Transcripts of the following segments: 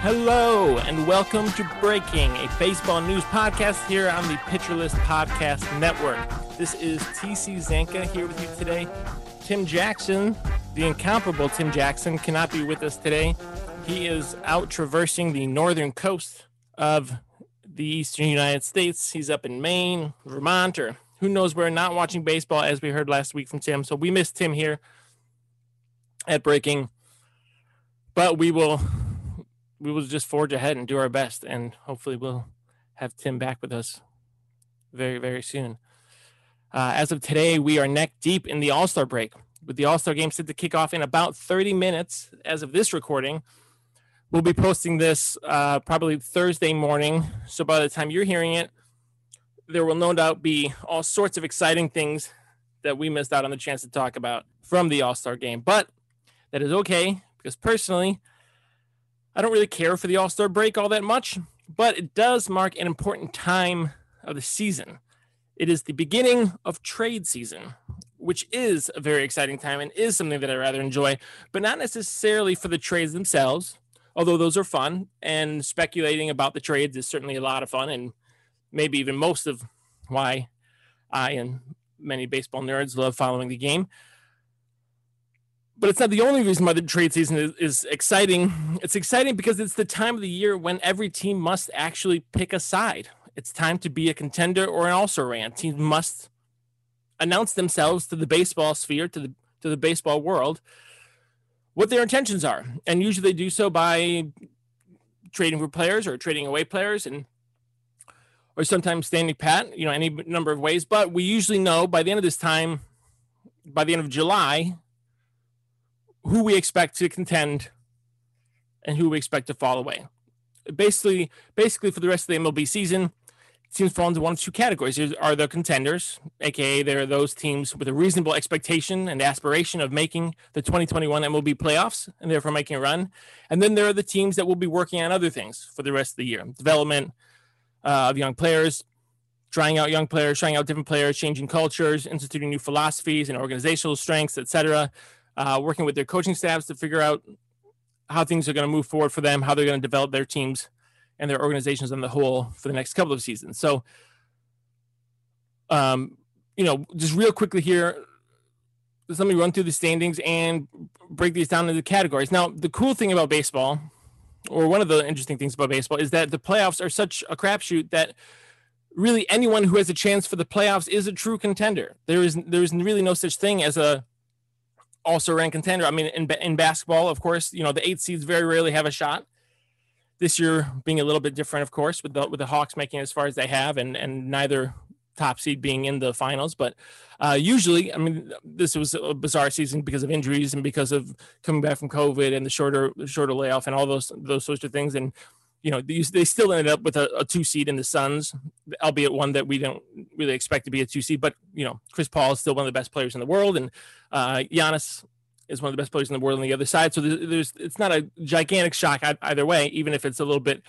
Hello, and welcome to Breaking, a baseball news podcast here on the Pitcher List Podcast Network. This is TC Zencka here with you today. Tim Jackson, the incomparable Tim Jackson, cannot be with us today. He is out traversing the northern coast of the eastern United States. He's up in Maine, Vermont, or who knows where, not watching baseball, as we heard last week from Tim. So we missed Tim here at Breaking. But we will we will just forge ahead and do our best, and hopefully we'll have Tim back with us very very soon. Uh, as of today, we are neck deep in the All Star break, with the All Star game set to kick off in about 30 minutes. As of this recording, we'll be posting this uh, probably Thursday morning. So by the time you're hearing it, there will no doubt be all sorts of exciting things that we missed out on the chance to talk about from the All Star game. But that is okay because personally, I don't really care for the All Star break all that much, but it does mark an important time of the season. It is the beginning of trade season, which is a very exciting time and is something that I rather enjoy, but not necessarily for the trades themselves, although those are fun. And speculating about the trades is certainly a lot of fun, and maybe even most of why I and many baseball nerds love following the game but it's not the only reason why the trade season is, is, exciting. It's exciting because it's the time of the year when every team must actually pick a side. It's time to be a contender or an also ran. Teams must announce themselves to the baseball sphere, to the to the baseball world, what their intentions are, and usually they do so by trading for players or trading away players, and or sometimes standing pat. You know, any number of ways. But we usually know by the end of this time, by the end of July, who we expect to contend and who we expect to fall away. Basically, basically for the rest of the MLB season, teams fall into one of two categories. There are the contenders, aka there are those teams with a reasonable expectation and aspiration of making the 2021 MLB playoffs and therefore making a run. And then there are the teams that will be working on other things for the rest of the year, development uh, of young players, trying out young players, trying out different players, changing cultures, instituting new philosophies and organizational strengths, etc uh, working with their coaching staffs to figure out how things are going to move forward for them, how they're going to develop their teams and their organizations on the whole for the next couple of seasons. So, um, you know, just real quickly here, let me run through the standings and break these down into categories. Now, the cool thing about baseball, or one of the interesting things about baseball, is that the playoffs are such a crapshoot that really anyone who has a chance for the playoffs is a true contender. There is there is really no such thing as a also ran contender. I mean, in, in basketball, of course, you know, the eight seeds very rarely have a shot. This year being a little bit different, of course, with the with the Hawks making as far as they have, and and neither top seed being in the finals. But uh, usually, I mean, this was a bizarre season because of injuries and because of coming back from COVID and the shorter shorter layoff and all those those sorts of things. And you know, they, they still ended up with a, a, two seed in the Suns, albeit one that we don't really expect to be a two seed. But you know, Chris Paul is still one of the best players in the world, and uh, Giannis is one of the best players in the world on the other side. So there's, there's it's not a gigantic shock either way, even if it's a little bit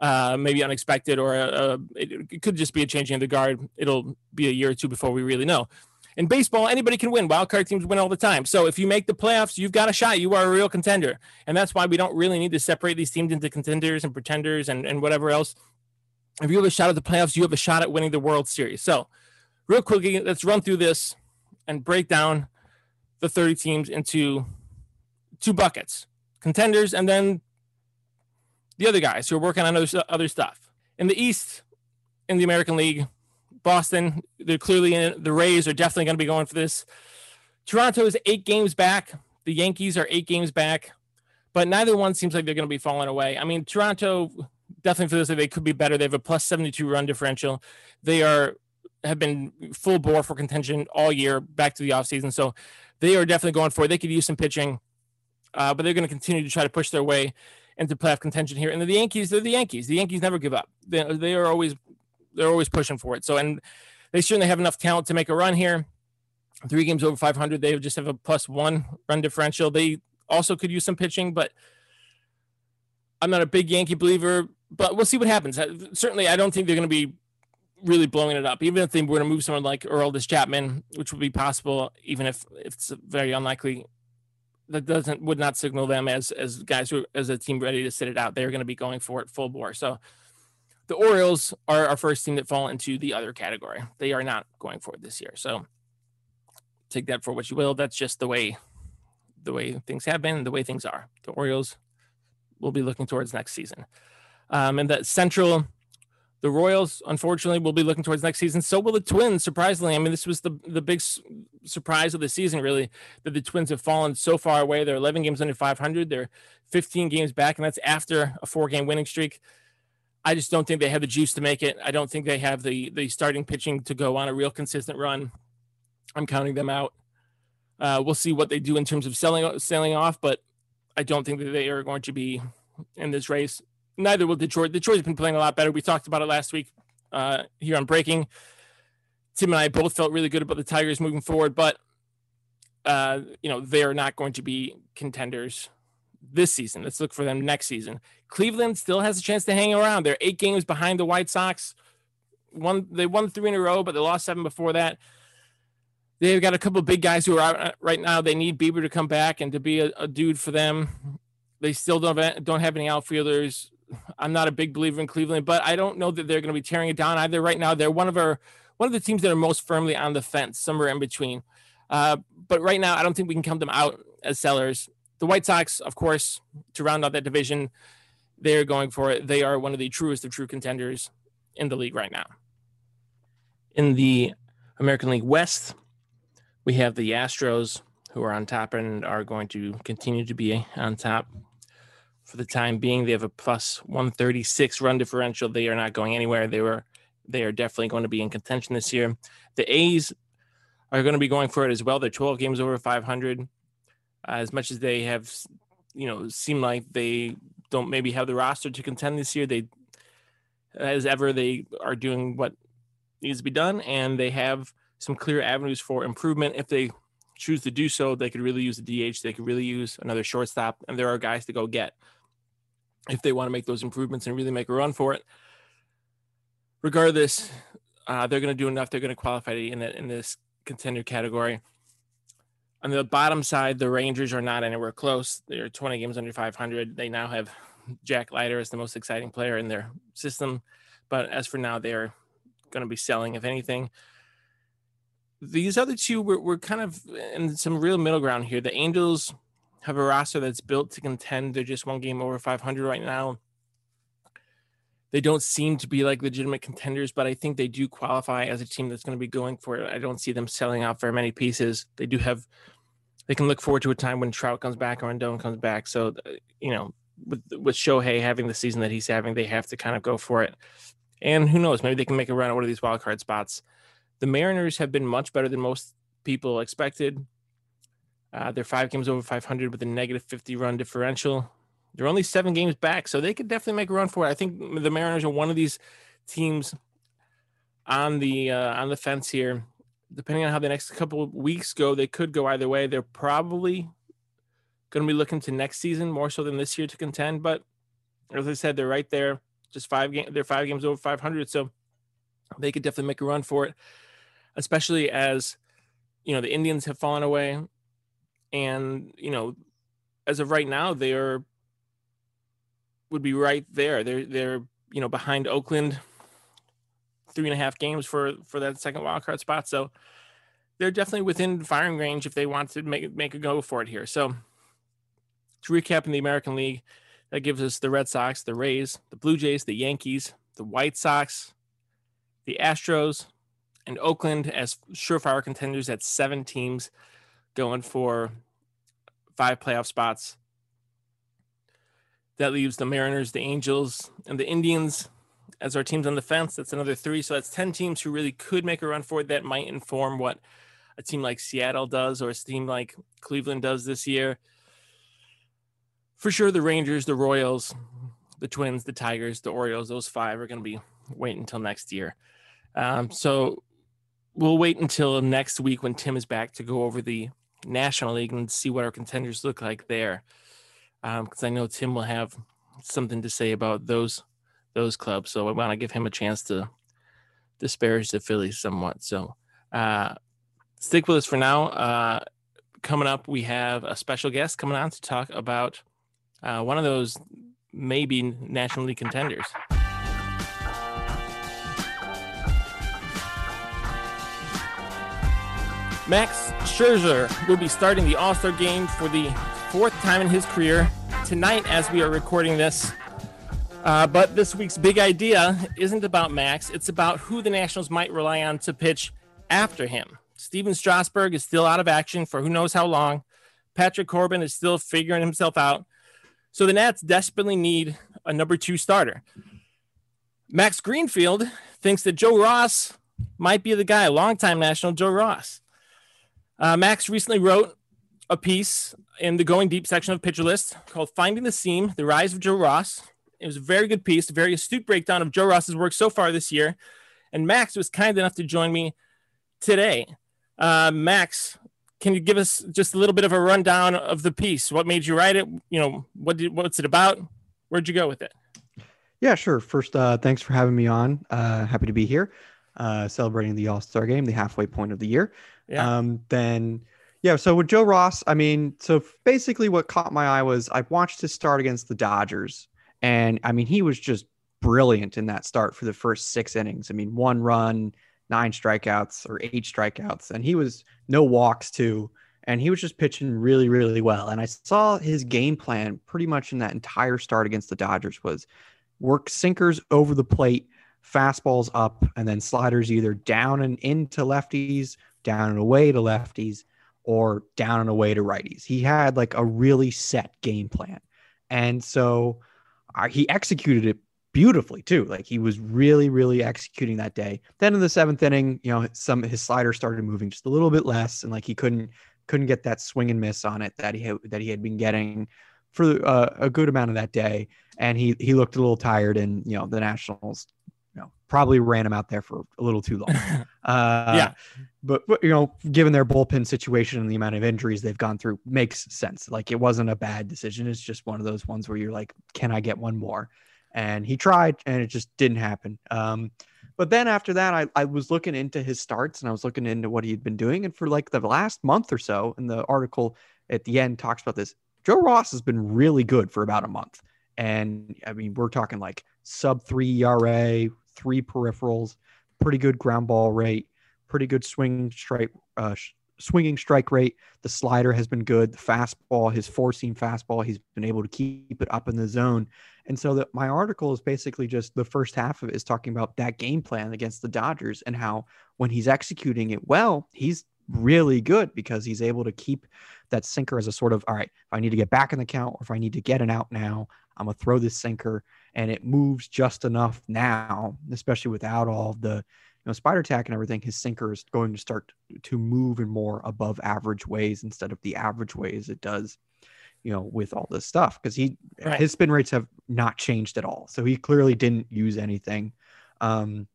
uh, maybe unexpected or a, a, it, it could just be a changing of the guard. It'll be a year or two before we really know. In baseball, anybody can win. Wild card teams win all the time. So if you make the playoffs, you've got a shot. You are a real contender. And that's why we don't really need to separate these teams into contenders and pretenders and, and whatever else. If you have a shot at the playoffs, you have a shot at winning the World Series. So, real quickly, let's run through this and break down the 30 teams into two buckets contenders and then the other guys who are working on other, other stuff. In the East, in the American League, Boston, they're clearly in The Rays are definitely going to be going for this. Toronto is eight games back. The Yankees are eight games back, but neither one seems like they're going to be falling away. I mean, Toronto definitely for this, they could be better. They have a plus 72 run differential. They are have been full bore for contention all year back to the offseason. So they are definitely going for it. They could use some pitching, uh, but they're going to continue to try to push their way into playoff contention here. And the Yankees, they're the Yankees. The Yankees never give up. They, they are always they're always pushing for it. So, and they certainly have enough talent to make a run here. Three games over 500. They just have a plus one run differential. They also could use some pitching, but I'm not a big Yankee believer. But we'll see what happens. Uh, certainly, I don't think they're going to be really blowing it up. Even if they were to move someone like Aroldis Chapman, which would be possible, even if, if it's very unlikely, that doesn't would not signal them as as guys who as a team ready to sit it out. They're going to be going for it full bore. So the Orioles are our first team that fall into the other category. They are not going for it this year. So take that for what you will. That's just the way the way things have been, the way things are. The Orioles will be looking towards next season. Um, and that Central, the Royals, unfortunately, will be looking towards next season. So will the Twins. Surprisingly, I mean, this was the the big surprise of the season, really, that the Twins have fallen so far away. They're 11 games under 500. They're 15 games back, and that's after a four game winning streak. I just don't think they have the juice to make it. I don't think they have the the starting pitching to go on a real consistent run. I'm counting them out. Uh, we'll see what they do in terms of selling selling off, but I don't think that they are going to be in this race. Neither will Detroit. Detroit's been playing a lot better. We talked about it last week uh, here on Breaking. Tim and I both felt really good about the Tigers moving forward, but uh, you know they are not going to be contenders this season. Let's look for them next season. Cleveland still has a chance to hang around. They're eight games behind the White Sox. One they won three in a row, but they lost seven before that. They've got a couple big guys who are out uh, right now. They need Bieber to come back and to be a, a dude for them. They still don't don't have any outfielders. I'm not a big believer in Cleveland, but I don't know that they're going to be tearing it down either. Right now, they're one of our one of the teams that are most firmly on the fence, somewhere in between. Uh, but right now, I don't think we can count them out as sellers the White Sox, of course, to round out that division, they're going for it. They are one of the truest of true contenders in the league right now. In the American League West, we have the Astros who are on top and are going to continue to be on top for the time being. They have a plus 136 run differential. They are not going anywhere. They were they are definitely going to be in contention this year. The A's are going to be going for it as well. They're 12 games over 500 as much as they have, you know, seem like they don't maybe have the roster to contend this year, they, as ever, they are doing what needs to be done, and they have some clear avenues for improvement if they choose to do so. They could really use the DH. They could really use another shortstop, and there are guys to go get if they want to make those improvements and really make a run for it. Regardless, uh, they're going to do enough. They're going to qualify in in this contender category. On the bottom side, the Rangers are not anywhere close. They're 20 games under 500. They now have Jack Leiter as the most exciting player in their system. But as for now, they're going to be selling, if anything. These other two were, were kind of in some real middle ground here. The Angels have a roster that's built to contend. They're just one game over 500 right now. They don't seem to be like legitimate contenders, but I think they do qualify as a team that's going to be going for it. I don't see them selling out very many pieces. They do have they can look forward to a time when Trout comes back or Rendon comes back. So, uh, you know, with with Shohei having the season that he's having, they have to kind of go for it. And who knows, maybe they can make a run at one of these wild card spots. The Mariners have been much better than most people expected. Uh, they're five games over 500 with a negative 50 run differential. They're only seven games back, so they could definitely make a run for it. I think the Mariners are one of these teams on the uh, on the fence here depending on how the next couple of weeks go, they could go either way. They're probably going to be looking to next season more so than this year to contend. But as I said, they're right there, just five games. They're five games over 500, so they could definitely make a run for it. Especially as you know, the Indians have fallen away. And, you know, as of right now, they are would be right there. They're they're you know behind Oakland three and a half games for for that second wild card spot. So they're definitely within firing range if they want to make make a go for it here. So to recap in the American League, that gives us the Red Sox, the Rays, the Blue Jays, the Yankees, the White Sox, the Astros, and Oakland as surefire contenders at seven teams going for five playoff spots. That leaves the Mariners, the Angels, and the Indians as our teams on the fence. That's another three. So that's 10 teams who really could make a run for it. That might inform what a team like Seattle does or a team like Cleveland does this year. For sure, the Rangers, the Royals, the Twins, the Tigers, the Orioles, those five are going to be waiting until next year. Um, so we'll wait until next week when Tim is back to go over the National League and see what our contenders look like there. Because um, I know Tim will have something to say about those those clubs. So I want to give him a chance to disparage the Phillies somewhat. So uh, stick with us for now. Uh, coming up, we have a special guest coming on to talk about uh, one of those maybe National League contenders. Max Scherzer will be starting the All Star game for the fourth time in his career tonight as we are recording this. Uh, but this week's big idea isn't about Max, it's about who the Nationals might rely on to pitch after him. Stephen Strasburg is still out of action for who knows how long. Patrick Corbin is still figuring himself out. So the Nats desperately need a number two starter. Max Greenfield thinks that Joe Ross might be the guy, longtime national Joe Ross. Uh, Max recently wrote a piece in the Going Deep section of Pitcher List called Finding the Seam The Rise of Joe Ross. It was a very good piece, a very astute breakdown of Joe Ross's work so far this year. And Max was kind enough to join me today. Uh, Max, can you give us just a little bit of a rundown of the piece? What made you write it? You know, what did, what's it about? Where'd you go with it? Yeah, sure. First, uh, thanks for having me on. Uh, happy to be here, uh, celebrating the All Star game, the halfway point of the year. Yeah. Um, then, yeah. So with Joe Ross, I mean, so basically what caught my eye was I watched his start against the Dodgers, and I mean, he was just brilliant in that start for the first six innings. I mean, one run, nine strikeouts or eight strikeouts, and he was no walks too. And he was just pitching really, really well. And I saw his game plan pretty much in that entire start against the Dodgers was work sinkers over the plate, fastballs up, and then sliders either down and into lefties down and away to lefties or down and away to righties. He had like a really set game plan. And so he executed it beautifully too. Like he was really, really executing that day. Then in the seventh inning, you know, some his slider started moving just a little bit less, and like he couldn't couldn't get that swing and miss on it that he had, that he had been getting for uh, a good amount of that day. And he he looked a little tired, and you know the Nationals you know, probably ran him out there for a little too long. Uh, yeah. But, but, you know, given their bullpen situation and the amount of injuries they've gone through, makes sense. Like it wasn't a bad decision. It's just one of those ones where you're like, can I get one more? And he tried and it just didn't happen. Um, but then after that, I, I was looking into his starts and I was looking into what he had been doing. And for like the last month or so, and the article at the end talks about this, Joe Ross has been really good for about a month. And I mean, we're talking like sub three ERA, three peripherals, pretty good ground ball rate, pretty good swing strike, uh, swinging strike rate. The slider has been good. The fastball, his four seam fastball, he's been able to keep it up in the zone. And so that my article is basically just the first half of it is talking about that game plan against the Dodgers and how when he's executing it well, he's really good because he's able to keep that sinker as a sort of all right, if I need to get back in the count or if I need to get an out now, I'm gonna throw this sinker and it moves just enough now, especially without all the you know spider tack and everything. His sinker is going to start to move in more above average ways instead of the average ways it does, you know, with all this stuff because he right. his spin rates have not changed at all. So he clearly didn't use anything. Um,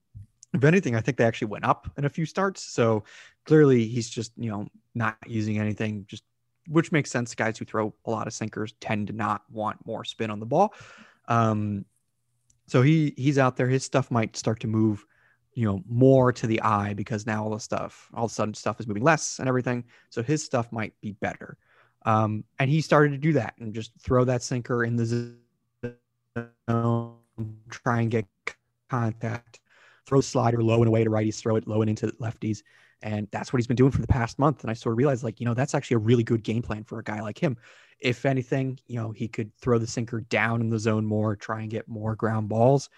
if anything, I think they actually went up in a few starts. So clearly he's just you know not using anything, just which makes sense. Guys who throw a lot of sinkers tend to not want more spin on the ball. Um, so he he's out there. His stuff might start to move you know more to the eye because now all the stuff all of a sudden stuff is moving less and everything so his stuff might be better um, and he started to do that and just throw that sinker in the zone try and get contact throw slider low and away to righties throw it low and into lefties and that's what he's been doing for the past month and i sort of realized like you know that's actually a really good game plan for a guy like him if anything you know he could throw the sinker down in the zone more try and get more ground balls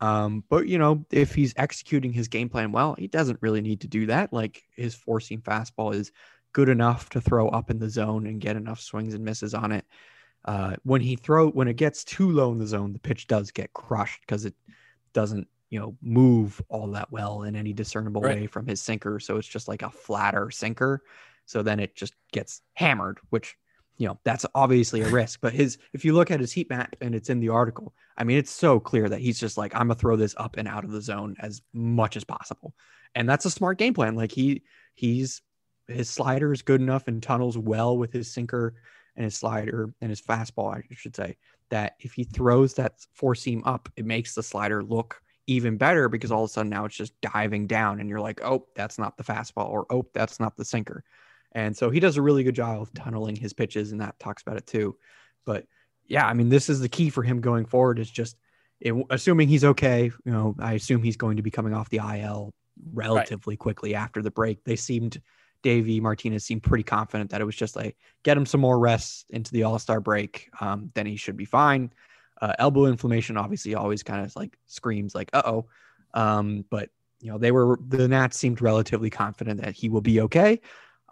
um, but you know, if he's executing his game plan well, he doesn't really need to do that. Like his four seam fastball is good enough to throw up in the zone and get enough swings and misses on it. Uh, when he throw when it gets too low in the zone, the pitch does get crushed because it doesn't you know move all that well in any discernible right. way from his sinker. So it's just like a flatter sinker. So then it just gets hammered, which you know that's obviously a risk but his if you look at his heat map and it's in the article i mean it's so clear that he's just like i'm gonna throw this up and out of the zone as much as possible and that's a smart game plan like he he's his slider is good enough and tunnels well with his sinker and his slider and his fastball i should say that if he throws that four seam up it makes the slider look even better because all of a sudden now it's just diving down and you're like oh that's not the fastball or oh that's not the sinker and so he does a really good job of tunneling his pitches, and that talks about it too. But yeah, I mean, this is the key for him going forward. Is just it, assuming he's okay. You know, I assume he's going to be coming off the IL relatively right. quickly after the break. They seemed Davey Martinez seemed pretty confident that it was just like get him some more rest into the All Star break, um, then he should be fine. Uh, elbow inflammation obviously always kind of like screams like uh oh, um, but you know they were the Nats seemed relatively confident that he will be okay.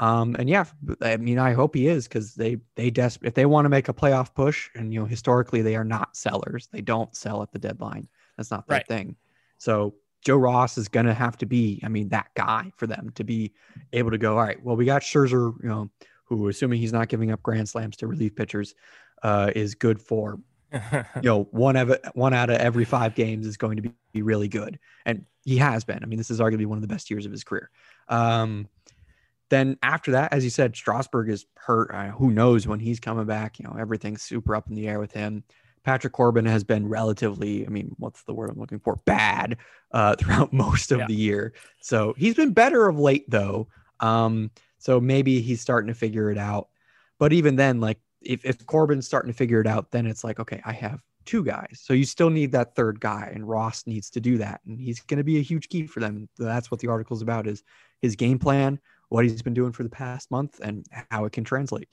Um, and yeah, I mean, I hope he is because they they des- if they want to make a playoff push, and you know, historically they are not sellers. They don't sell at the deadline. That's not their right. thing. So Joe Ross is gonna have to be, I mean, that guy for them to be able to go. All right, well, we got Scherzer, you know, who, assuming he's not giving up grand slams to relief pitchers, uh, is good for, you know, one of one out of every five games is going to be, be really good, and he has been. I mean, this is arguably one of the best years of his career. Um, then after that, as you said, Strasburg is hurt. Uh, who knows when he's coming back? You know, everything's super up in the air with him. Patrick Corbin has been relatively, I mean, what's the word I'm looking for? Bad uh, throughout most of yeah. the year. So he's been better of late, though. Um, so maybe he's starting to figure it out. But even then, like if, if Corbin's starting to figure it out, then it's like, okay, I have two guys. So you still need that third guy, and Ross needs to do that. And he's going to be a huge key for them. That's what the article's about is his game plan what he's been doing for the past month and how it can translate.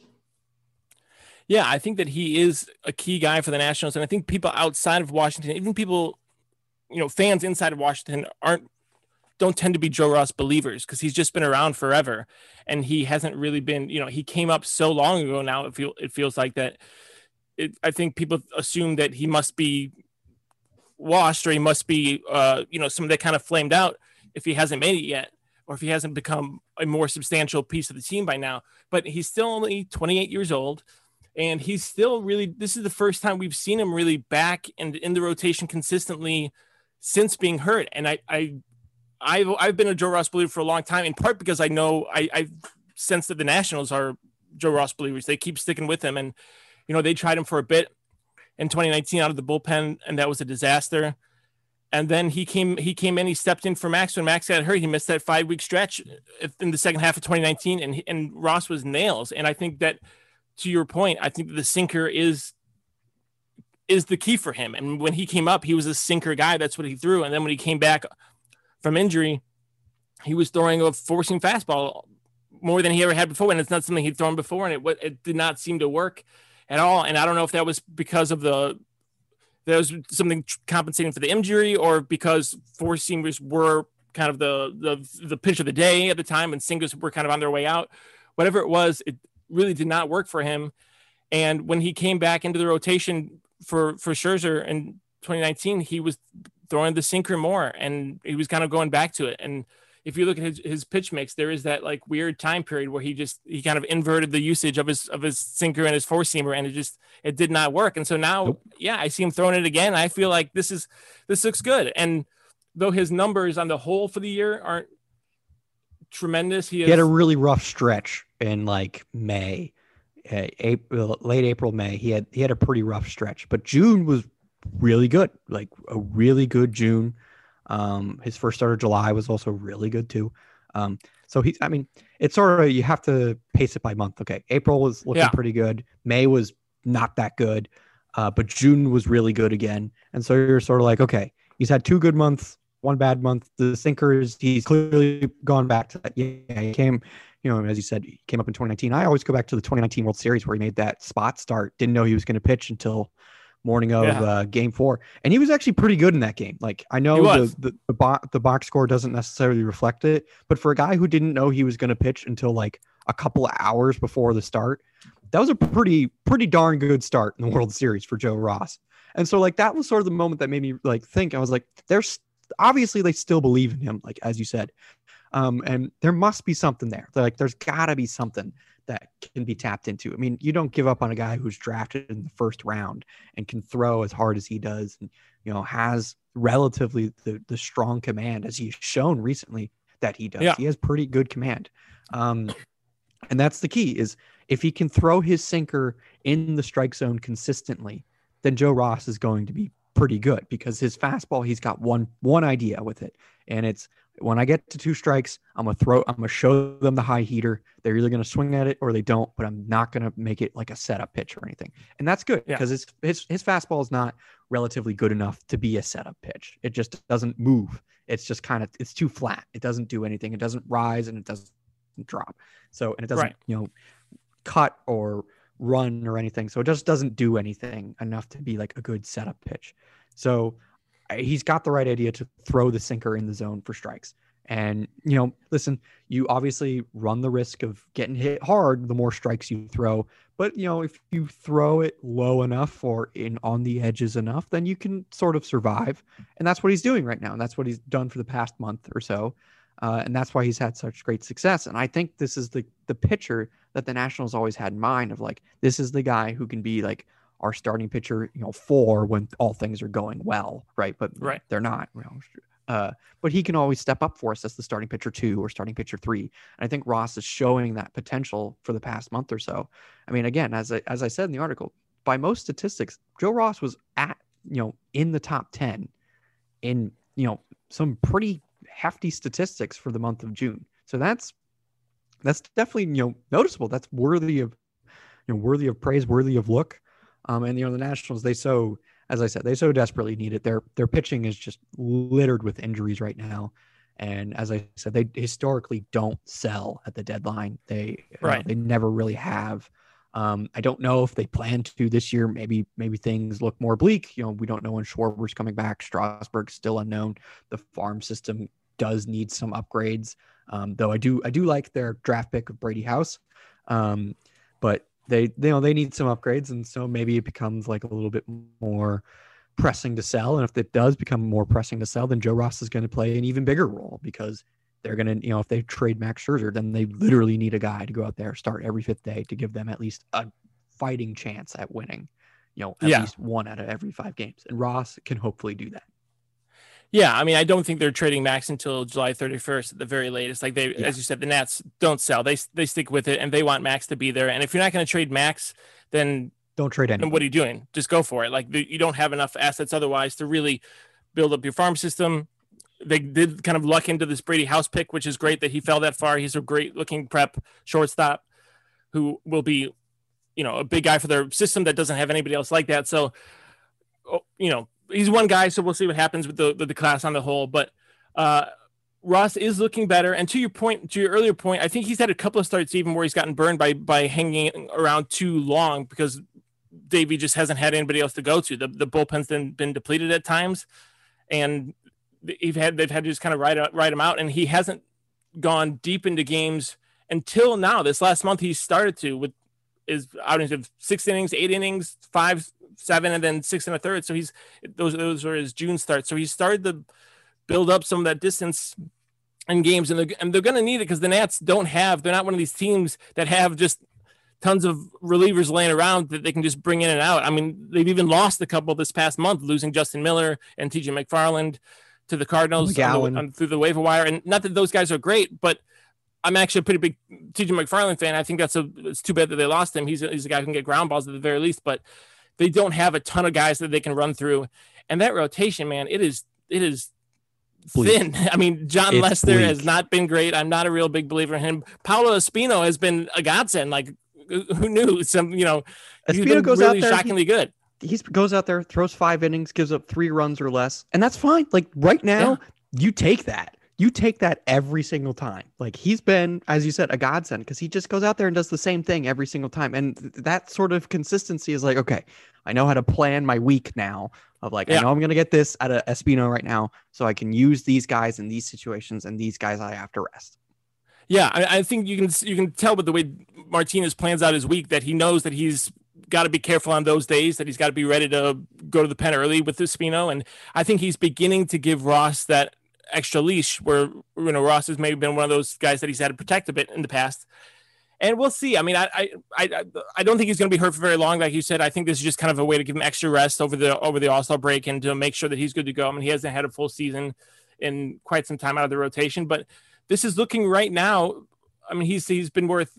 Yeah, I think that he is a key guy for the Nationals. And I think people outside of Washington, even people, you know, fans inside of Washington aren't don't tend to be Joe Ross believers because he's just been around forever and he hasn't really been, you know, he came up so long ago now. It feel it feels like that. It, I think people assume that he must be washed or he must be, uh, you know, somebody that kind of flamed out if he hasn't made it yet or if he hasn't become a more substantial piece of the team by now. But he's still only 28 years old. And he's still really, this is the first time we've seen him really back and in the rotation consistently since being hurt. And I, I, I've, I've been a Joe Ross believer for a long time, in part because I know I, I sense that the Nationals are Joe Ross believers. They keep sticking with him. And, you know, they tried him for a bit in 2019 out of the bullpen, and that was a disaster. And then he came he came in he stepped in for max when max got hurt. He missed that five week stretch in the second half of 2019 and and ross was nails. And i think that to your point i think the sinker is is the key for him. And when he came up he was a sinker guy. That's what he threw. And then when he came back from injury he was throwing a four-seam fastball more than he ever had before and it's not something he'd thrown before and it, it did not seem to work at all and i don't know if that was because of the there was something compensating for the injury or because four seamers were kind of the, the the pitch of the day at the time and sinkers were kind of on their way out. Whatever it was, it really did not work for him. And when he came back into the rotation for for Scherzer in 2019, he was throwing the sinker more and he was kind of going back to it. And if you look at his, his pitch mix, there is that like weird time period where he just he kind of inverted the usage of his of his sinker and his four seamer, and it just it did not work. And so now, nope. yeah, I see him throwing it again. I feel like this is this looks good. And though his numbers on the whole for the year aren't tremendous, he, he had a really rough stretch in like May, uh, April, late April, May. He had he had a pretty rough stretch, but June was really good, like a really good June. Um, his first start of July was also really good too. Um, so he's, I mean, it's sort of you have to pace it by month. Okay, April was looking Yeah. pretty good. May was not that good, uh, but June was really good again. And so you're sort of like, okay, he's had two good months, one bad month. The sinkers, he's clearly gone back to that. Yeah, he came, you know, as you said, he came up in 2019. I always go back to the 2019 World Series where he made that spot start. Didn't know he was going to pitch until morning of Yeah. uh, game four, and he was actually pretty good in that game. Like I know the the the, bo- the box score doesn't necessarily reflect it, but for a guy who didn't know he was going to pitch until like a couple of hours before the start, that was a pretty pretty darn good start in the World Series for Joe Ross. And so like that was sort of the moment that made me like think. I was like, there's obviously they still believe in him, like as you said, um, and there must be something there. Like there's got to be something that can be tapped into. I mean, you don't give up on a guy who's drafted in the first round and can throw as hard as he does, and you know has relatively the the strong command as he's shown recently that he does. Yeah. He has pretty good command, um, and that's the key. Is if he can throw his sinker in the strike zone consistently, then Joe Ross is going to be pretty good because his fastball he's got one one idea with it, and it's when I get to two strikes, I'm gonna throw. I'm gonna show them the high heater. They're either gonna swing at it or they don't. But I'm not gonna make it like a setup pitch or anything. And that's good Yeah. because his his his fastball is not relatively good enough to be a setup pitch. It just doesn't move. It's just kind of it's too flat. It doesn't do anything. It doesn't rise and it doesn't drop. So and it doesn't Right. you know cut or run or anything. So it just doesn't do anything enough to be like a good setup pitch. So he's got the right idea to throw the sinker in the zone for strikes. And you know, listen, you obviously run the risk of getting hit hard the more strikes you throw. But you know, if you throw it low enough or in on the edges enough, then you can sort of survive. And that's what he's doing right now. And that's what he's done for the past month or so. Uh, and that's why he's had such great success. And I think this is the the pitcher that the Nationals always had in mind of like this is the guy who can be like our starting pitcher, you know, four when all things are going well, right? But Right. they're not. You know, uh, but he can always step up for us as the starting pitcher two or starting pitcher three. And I think Ross is showing that potential for the past month or so. I mean, again, as I, as I said in the article, by most statistics, Joe Ross was at you know in the top ten in you know some pretty hefty statistics for the month of June. So that's that's definitely you know noticeable. That's worthy of you know worthy of praise, worthy of look. Um, and you know the Nationals they so as I said they so desperately need it. Their their pitching is just littered with injuries right now. And as I said, they historically don't sell at the deadline. They you know, they never really have. Um, I don't know if they plan to this year. Maybe maybe things look more bleak. You know, we don't know when Schwarber's coming back. Strasburg's still unknown. The farm system does need some upgrades. Um, though I do I do like their draft pick of Brady House. Um, but they they, you know they need some upgrades, and so maybe it becomes like a little bit more pressing to sell. And if it does become more pressing to sell, then Joe Ross is going to play an even bigger role because they're going to, you know, if they trade Max Scherzer, then they literally need a guy to go out there, start every fifth day to give them at least a fighting chance at winning, you know, at Yeah. least one out of every five games. And Ross can hopefully do that. Yeah, I mean, I don't think they're trading Max until July 31st at the very latest. Like they, Yeah. as you said, the Nats don't sell; they they stick with it, and they want Max to be there. And if you're not going to trade Max, then Don't trade anyone. what are you doing? Just go for it. Like the, you don't have enough assets otherwise to really build up your farm system. They did kind of luck into this Brady House pick, which is great that he fell that far. He's a great looking prep shortstop who will be, you know, a big guy for their system that doesn't have anybody else like that. So, oh, you know, he's one guy. So we'll see what happens with the the class on the whole. But uh, Ross is looking better. And to your point, to your earlier point, I think he's had a couple of starts even where he's gotten burned by by hanging around too long because Davey just hasn't had anybody else to go to. The the bullpen's been been depleted at times, and they've had they've had to just kind of ride out, ride him out, and he hasn't gone deep into games until now. This last month he started to with is outings of six innings, eight innings, five, seven, and then six and a third. So he's those those were his June starts. So he started to build up some of that distance in games, and they're, and they're going to need it because the Nats don't have. They're not one of these teams that have just tons of relievers laying around that they can just bring in and out. I mean, they've even lost a couple this past month, losing Justin Miller and TJ McFarland to the Cardinals on the- on- through the waiver wire. And not that those guys are great, but I'm actually a pretty big TJ McFarland fan. I think that's a it's too bad that they lost him. He's a, he's a guy who can get ground balls at the very least, but they don't have a ton of guys that they can run through. And that rotation, man, it is it is thin. I mean, Jon It's Lester bleak. has not been great. I'm not a real big believer in him. Paolo Espino has been a godsend. Like, who knew? Some, you know, Espino goes really out there. he- shockingly good. he goes out there, throws five innings, gives up three runs or less, and that's fine. Like right now, you take that. You take that every single time. Like he's been, as you said, a godsend because he just goes out there and does the same thing every single time. And th- that sort of consistency is like, okay, I know how to plan my week now. Of like, Yeah. I know I'm gonna get this out of Espino right now, so I can use these guys in these situations, and these guys I have to rest. Yeah, I, I think you can you can tell with the way Martinez plans out his week that he knows that he's got to be careful on those days that he's got to be ready to go to the pen early with Espino, and I think he's beginning to give Ross that extra leash where you know Ross has maybe been one of those guys that he's had to protect a bit in the past. And we'll see. I mean, I I I, I don't think he's going to be hurt for very long. Like you said, I think this is just kind of a way to give him extra rest over the over the All Star break and to make sure that he's good to go. I mean, he hasn't had a full season in quite some time out of the rotation, but this is looking right now. I mean, he's he's been worth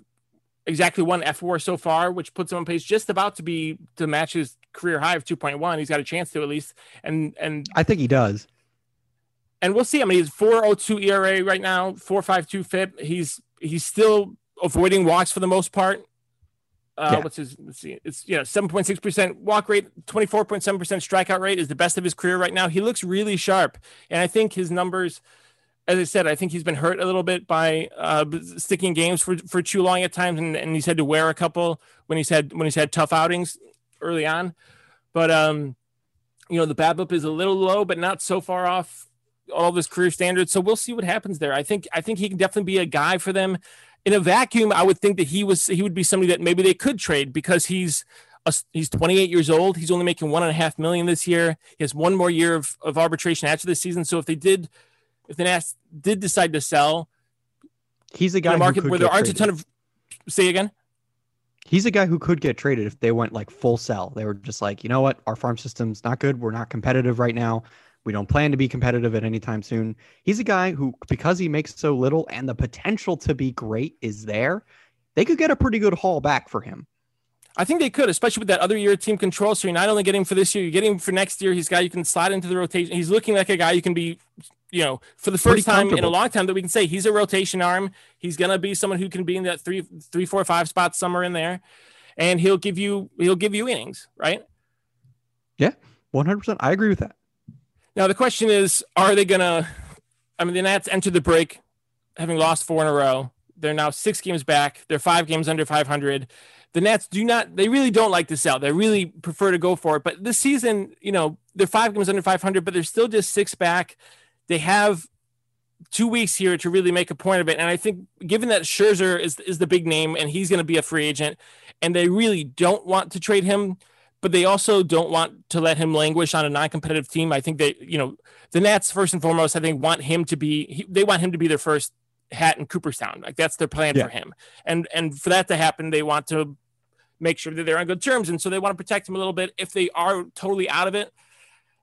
exactly one fWAR so far, which puts him on pace just about to be to match his career high of two point one. He's got a chance to at least, and and I think he does. And we'll see. I mean, he's four oh two ERA right now, four five two FIP. He's he's still avoiding walks for the most part. Uh, Yeah. What's his? Let's see. It's you know seven point six percent walk rate, twenty four point seven percent strikeout rate is the best of his career right now. He looks really sharp, and I think his numbers. As I said, I think he's been hurt a little bit by uh, sticking games for, for too long at times, and, and he's had to wear a couple when he's had when he's had tough outings early on. But um, you know the BABIP is a little low, but not so far off all of his career standards. So we'll see what happens there. I think I think he can definitely be a guy for them. In a vacuum, I would think that he was he would be somebody that maybe they could trade because he's a, he's 28 years old. He's only making one and a half million this year. He has one more year of, of arbitration after this season. So if they did, if the Nats did decide to sell He's a in guy a who market where there aren't a ton of say again. he's a guy who could get traded if they went like full sell. They were just like, you know what, our farm system's not good. We're not competitive right now. We don't plan to be competitive at any time soon. He's a guy who, because he makes so little and the potential to be great is there, they could get a pretty good haul back for him. I think they could, especially with that other year team control. So you're not only getting him for this year, you're getting him for next year. He's a guy you can slide into the rotation. He's looking like a guy you can be, you know, for the first time in a long time that we can say he's a rotation arm. He's gonna be someone who can be in that three, three, four, five spot somewhere in there, and he'll give you he'll give you innings, right? Yeah, 100%. I agree with that. Now the question is, are they gonna? I mean, the Nats entered the break having lost four in a row. They're now six games back. They're five games under 500. The Nats do not. They really don't like to sell. They really prefer to go for it. But this season, you know, they're five games under 500, but they're still just six back. They have two weeks here to really make a point of it. And I think, given that Scherzer is is the big name and he's going to be a free agent, and they really don't want to trade him, but they also don't want to let him languish on a non-competitive team. I think they, you know, the Nats first and foremost, I think want him to be. He, they want him to be their first hat in Cooperstown. Like that's their plan Yeah. for him. And and for that to happen, they want to make sure that they're on good terms, and so they want to protect him a little bit. If they are totally out of it,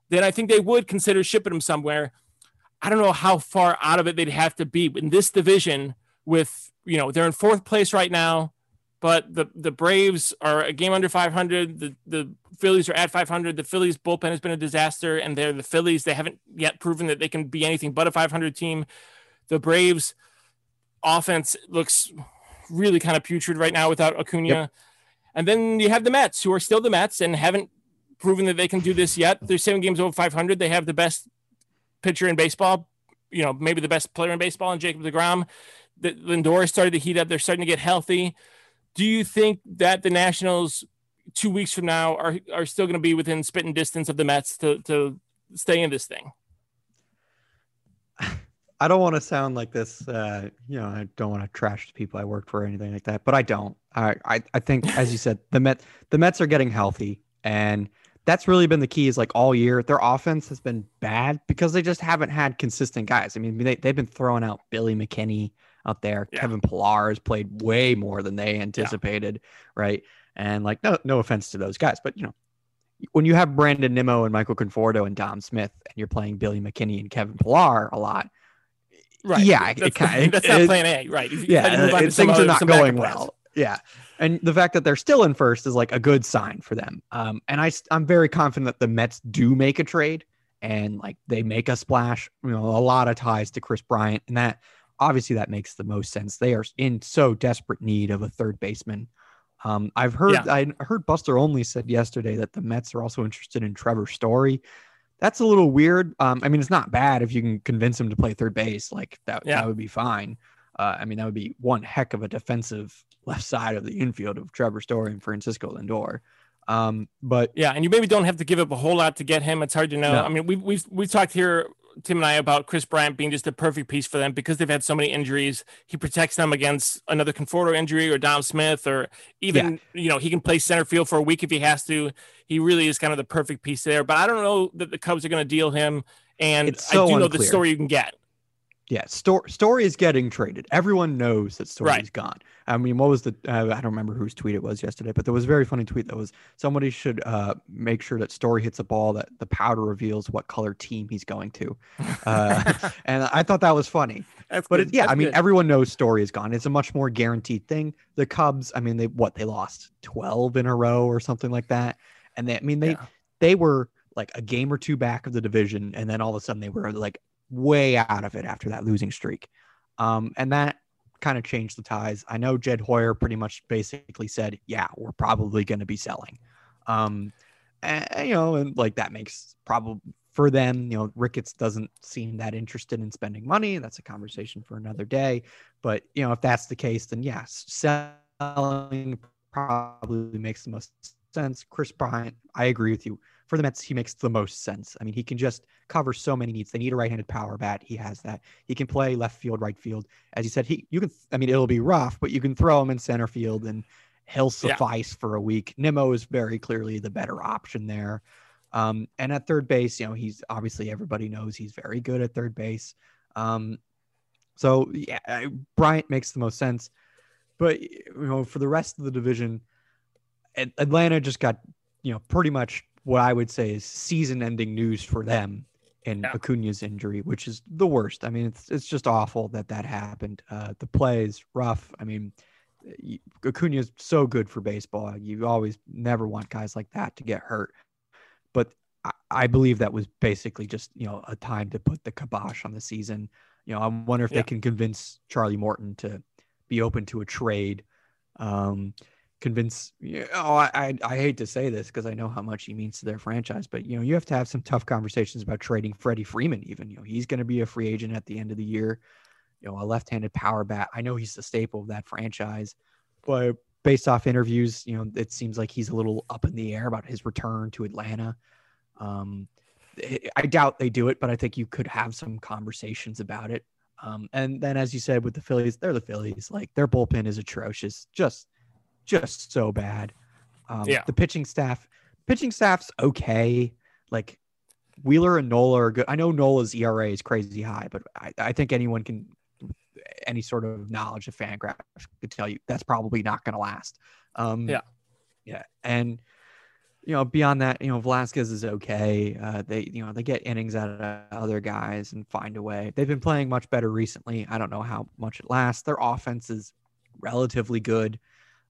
then I think they would consider shipping him somewhere. I don't know how far out of it they'd have to be in this division. With you know, they're in fourth place right now but the the Braves are a game under 500. The the Phillies are at 500. The Phillies bullpen has been a disaster, and they're the Phillies. They haven't yet proven that they can be anything but a 500 team. The Braves offense looks really kind of putrid right now without Acuna. Yep. And then you have the Mets, who are still the Mets and haven't proven that they can do this yet. They're seven games over 500. They have the best pitcher in baseball, you know, maybe the best player in baseball, and Jacob DeGrom. The Lindor started to heat up. They're starting to get healthy. Do you think that the Nationals two weeks from now are are still going to be within spitting distance of the Mets to to stay in this thing? I don't want to sound like this. Uh, you know, I don't want to trash the people I work for or anything like that, but I don't. I, I, I think, as you said, the Met, the Mets are getting healthy, and that's really been the key. Is like all year, their offense has been bad because they just haven't had consistent guys. I mean, they they've been throwing out Billy McKinney out there. Yeah. Kevin Pillar has played way more than they anticipated, right? And like, no, no offense to those guys, but you know, when you have Brandon Nimmo and Michael Conforto and Dom Smith, and you're playing Billy McKinney and Kevin Pillar a lot, right? Yeah, it that's, kinda- that's not it- plan A, right? You yeah, had to move on to things other- are not going well. Yeah, and the fact that they're still in first is like a good sign for them. Um, and I, I'm very confident that the Mets do make a trade, and like they make a splash. You know, a lot of ties to Kris Bryant, and that obviously that makes the most sense. They are in so desperate need of a third baseman. Um, I've heard Yeah. I heard Buster Olney said yesterday that the Mets are also interested in Trevor Story. That's a little weird. Um, I mean, it's not bad if you can convince him to play third base. Like that, Yeah. that would be fine. Uh, I mean, that would be one heck of a defensive left side of the infield of Trevor Story and Francisco Lindor. Um, but Yeah, and you maybe don't have to give up a whole lot to get him. It's hard to know. No. I mean, we've we've we've talked here, Tim and I, about Kris Bryant being just a perfect piece for them because they've had so many injuries. He protects them against another Conforto injury or Dom Smith, or even you know he can play center field for a week if he has to. He really is kind of the perfect piece there. But I don't know that the Cubs are going to deal him, and so I do know the story you can get. Yeah, Story Story is getting traded. Everyone knows that Story's Right. gone. I mean, what was the? Uh, I don't remember whose tweet it was yesterday, but there was a very funny tweet that was somebody should uh, make sure that Story hits a ball that the powder reveals what color team he's going to. Uh, and I thought that was funny. That's But it, yeah, That's I mean, good. everyone knows Story is gone. It's a much more guaranteed thing. The Cubs, I mean, they what they lost twelve in a row or something like that, and they, I mean, they Yeah. they were like a game or two back of the division, and then all of a sudden they were like way out of it after that losing streak, um, and that kind of changed the ties. I know Jed Hoyer pretty much basically said, "Yeah, we're probably going to be selling," um, and, you know, and like that makes probably for them, you know, Ricketts doesn't seem that interested in spending money. That's a conversation for another day. But you know, if that's the case, then yes, selling probably makes the most sense. Kris Bryant, I agree with you. For the Mets, he makes the most sense. I mean, he can just cover so many needs. They need a right-handed power bat. He has that. He can play left field, right field. As you said, he you can. I mean, it'll be rough, but you can throw him in center field, and he'll Yeah. suffice for a week. Nimmo is very clearly the better option there. Um, and at third base, you know, he's obviously everybody knows he's very good at third base. Um, so yeah, I- Bryant makes the most sense. But you know, for the rest of the division, Atlanta just got you know pretty much what I would say is season-ending news for them in Yeah. Acuna's injury, which is the worst. I mean, it's it's just awful that that happened. Uh, the play is rough. I mean, Acuna is so good for baseball. You always never want guys like that to get hurt. But I, I believe that was basically just you know a time to put the kibosh on the season. You know, I wonder if Yeah. they can convince Charlie Morton to be open to a trade. Um, convince you know, I, I hate to say this because I know how much he means to their franchise, but you know, you have to have some tough conversations about trading Freddie Freeman, even. You know, he's gonna be a free agent at the end of the year. You know, a left-handed power bat. I know he's the staple of that franchise, but based off interviews, you know, it seems like he's a little up in the air about his return to Atlanta. Um, I doubt they do it, but I think you could have some conversations about it. Um, and then, as you said, with the Phillies, they're the Phillies. Like their bullpen is atrocious, just, just so bad. Um, Yeah. The pitching staff, pitching staff's okay. Like Wheeler and Nola are good. I know Nola's ERA is crazy high, but I, I think anyone can, any sort of knowledge of Fangraphs could tell you that's probably not going to last. Um, Yeah. yeah, and you know, beyond that, you know, Velasquez is okay. Uh, they, you know, they get innings out of other guys and find a way. They've been playing much better recently. I don't know how much it lasts. Their offense is relatively good.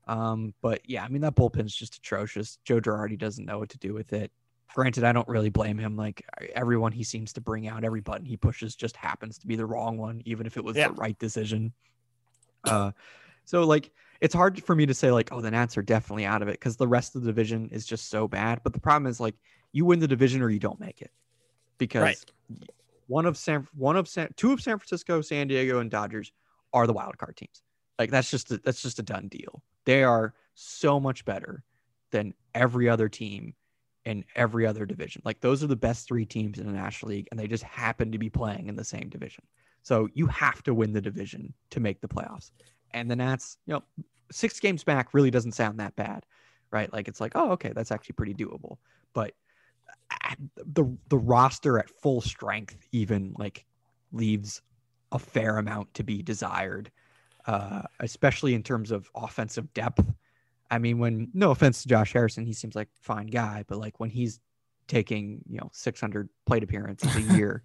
Um, but yeah, I mean, that bullpen's just atrocious. Joe Girardi doesn't know what to do with it. Granted, I don't really blame him. Like everyone he seems to bring out, every button he pushes just happens to be the wrong one, even if it was Yeah. the right decision. Uh, so like it's hard for me to say like, oh, the Nats are definitely out of it because the rest of the division is just so bad. But the problem is like you win the division or you don't make it because Right. one of San, one of San, two of San Francisco, San Diego, and Dodgers are the wild card teams. Like that's just a, that's just a done deal. They are so much better than every other team in every other division. Like those are the best three teams in the National League, and they just happen to be playing in the same division. So you have to win the division to make the playoffs. And the Nats, you know, six games back really doesn't sound that bad, right? Like it's like, oh, okay, that's actually pretty doable. But uh, the the roster at full strength even like leaves a fair amount to be desired, uh, especially in terms of offensive depth. I mean, when no offense to Josh Harrison, he seems like a fine guy, but like when he's taking you know 600 plate appearances a year,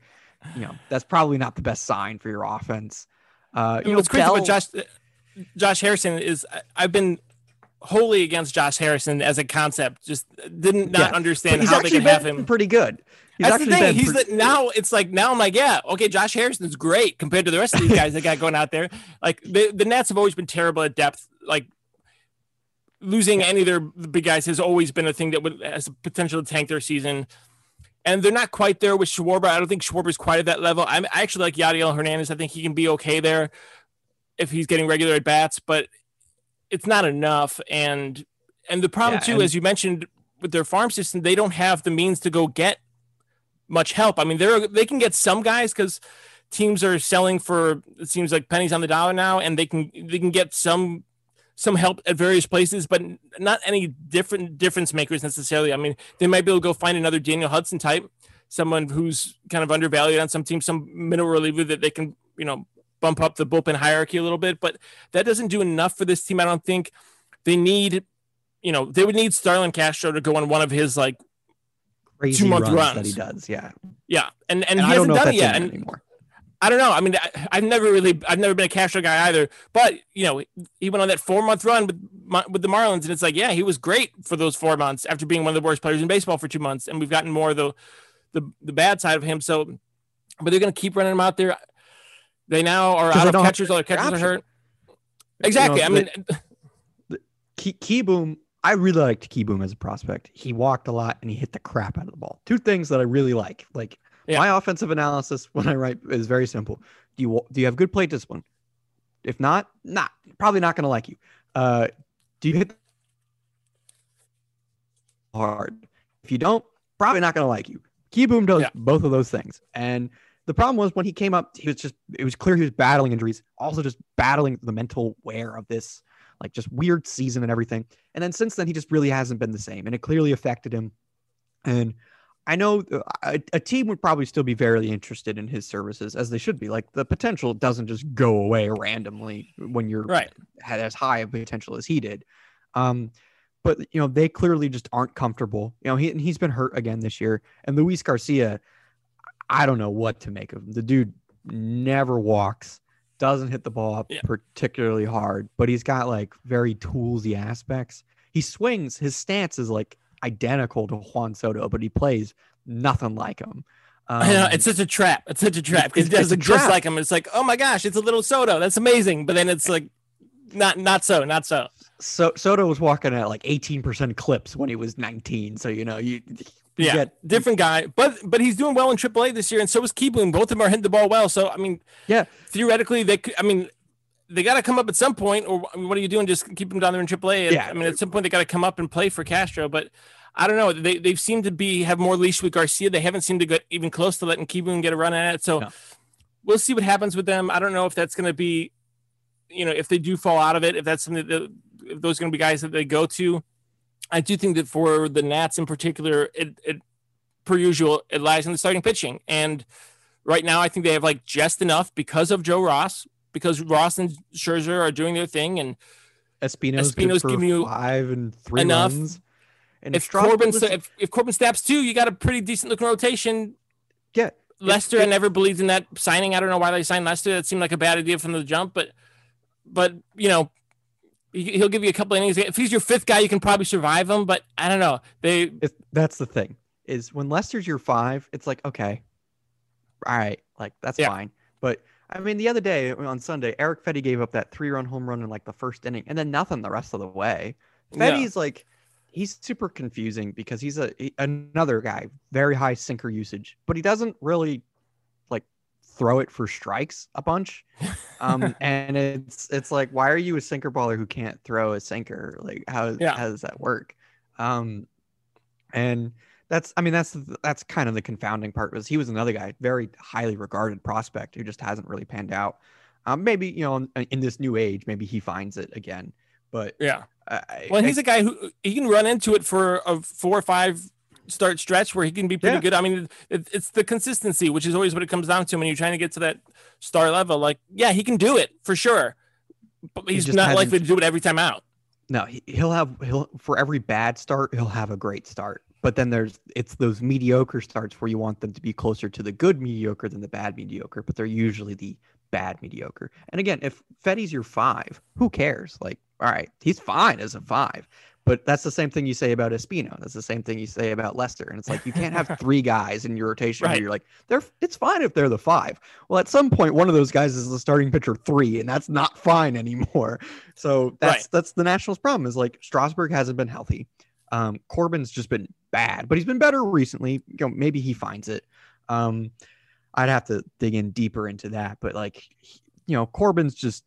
you know that's probably not the best sign for your offense. Uh, you know, what's crazy Bell- about Josh Josh Harrison is. I've been wholly against Josh Harrison as a concept. Just didn't not Yeah. understand how they could have him. pretty good. He's That's the thing. He's pretty- the, now it's like now I'm like, yeah, okay, Josh Harrison's great compared to the rest of these guys that got going out there. Like the, the Nats have always been terrible at depth. Like losing any of their big guys has always been a thing that would has potential to tank their season. And they're not quite there with Schwarber. I don't think Schwarber's quite at that level. I'm, I actually like Yadiel Hernandez. I think he can be okay there if he's getting regular at bats, but it's not enough. And and the problem Yeah, too, and- as you mentioned, with their farm system, they don't have the means to go get much help. I mean, they're they can get some guys because teams are selling for it seems like pennies on the dollar now, and they can they can get some some help at various places, but not any different difference makers necessarily. I mean, they might be able to go find another Daniel Hudson type, someone who's kind of undervalued on some team, some middle reliever that they can you know bump up the bullpen hierarchy a little bit, but that doesn't do enough for this team. I don't think they need. You know, they would need Starlin Castro to go on one of his like crazy two-month runs, that he does. Yeah, yeah, and and, and, he hasn't done it yet. in And there anymore. I don't know. I mean, I, I've never really, I've never been a Castro guy either. But you know, he went on that four month run with with the Marlins, and it's like, yeah, he was great for those four months after being one of the worst players in baseball for two months, and we've gotten more of the the, the bad side of him. So, but they're going to keep running him out there. They now are out of catchers. All their catchers are hurt. Exactly. know, I mean, Kieboom. I really liked Kieboom as a prospect. He walked a lot and he hit the crap out of the ball. Two things that I really like. Like Yeah. my offensive analysis when I write is very simple. Do you do you have good plate discipline? If not, not probably not going to like you. Uh, do you hit hard? If you don't, probably not going to like you. Kieboom does Yeah. both of those things. And the problem was when he came up, he was just it was clear he was battling injuries, also just battling the mental wear of this like just weird season and everything. And then since then, he just really hasn't been the same, and it clearly affected him. And I know uh, a, a team would probably still be very interested in his services, as they should be. Like the potential doesn't just go away randomly when you're right. had as high of potential as he did. Um, but you know they clearly just aren't comfortable. You know he and he's been hurt again this year. And Luis Garcia, I don't know what to make of him. The dude never walks, doesn't hit the ball up Yeah. particularly hard, but he's got like very toolsy aspects. He swings. His stance is like identical to Juan Soto, but he plays nothing like him. Um, I know it's such a trap. It's such a trap because it it's- it's does a look just like him. It's like, oh my gosh, it's a little Soto. That's amazing. But then it's like, not not so, not so. so Soto was walking at like 18% clips when he was 19. So you know you Yeah, different guy, but but he's doing well in AAA this year, and so is Kieboom. Both of them are hitting the ball well. So I mean, Yeah. theoretically they could. I mean, they got to come up at some point, or what are you doing? Just keep them down there in AAA. And, Yeah. I mean, at some point they got to come up and play for Castro, but. I don't know. They they seem to be have more leash with Garcia. They haven't seemed to get even close to letting Kieboom get a run at it. So No. we'll see what happens with them. I don't know if that's going to be, you know, if they do fall out of it, if that's something that if those going to be guys that they go to. I do think that for the Nats in particular, it, it per usual, it lies in the starting pitching. And right now, I think they have like just enough because of Joe Ross, because Ross and Scherzer are doing their thing. And Espino's, Espino's giving you five and three enough. runs. And if Corbin, was- if, if Corbin snaps too, you got a pretty decent looking rotation. yeah, Lester, I it- never believed in that signing. I don't know why they signed Lester. That seemed like a bad idea from the jump, but, but you know, he'll give you a couple innings. If he's your fifth guy, you can probably survive him. But I don't know. They it's, that's the thing is when Lester's your five, it's like okay, all right, like that's Yeah. fine. But I mean, the other day on Sunday, Erick Fedde gave up that three-run home run in like the first inning, and then nothing the rest of the way. Yeah. Fetty's like he's super confusing because he's a he- another guy, very high sinker usage, but he doesn't really throw it for strikes a bunch. Um, and it's it's like, why are you a sinker baller who can't throw a sinker? Like, how Yeah. how does that work? Um, and that's I mean that's that's kind of the confounding part was he was another guy, very highly regarded prospect who just hasn't really panned out. Um, maybe you know in, in this new age, maybe he finds it again. But yeah. I, I- Well, he's a guy who he can run into it for a four or five start stretch where he can be pretty Yeah. good. I mean, it, it's the consistency, which is always what it comes down to when you're trying to get to that star level. Like, yeah, he can do it for sure, but he's just not likely to do it every time out. No, he, he'll have he'll for every bad start, he'll have a great start. But then there's it's those mediocre starts where you want them to be closer to the good mediocre than the bad mediocre, but they're usually the bad mediocre. And again, if Fedde's your five, who cares? Like all right, he's fine as a five. But that's the same thing you say about Espino. That's the same thing you say about Lester. And it's like you can't have three guys in your rotation Right. where you're like, they're it's fine if they're the five. Well, at some point, one of those guys is the starting pitcher three, and that's not fine anymore. So that's Right. that's the Nationals' problem is like Strasburg hasn't been healthy. Um, Corbin's just been bad, but he's been better recently. You know, maybe he finds it. Um, I'd have to dig in deeper into that, but like, you know, Corbin's just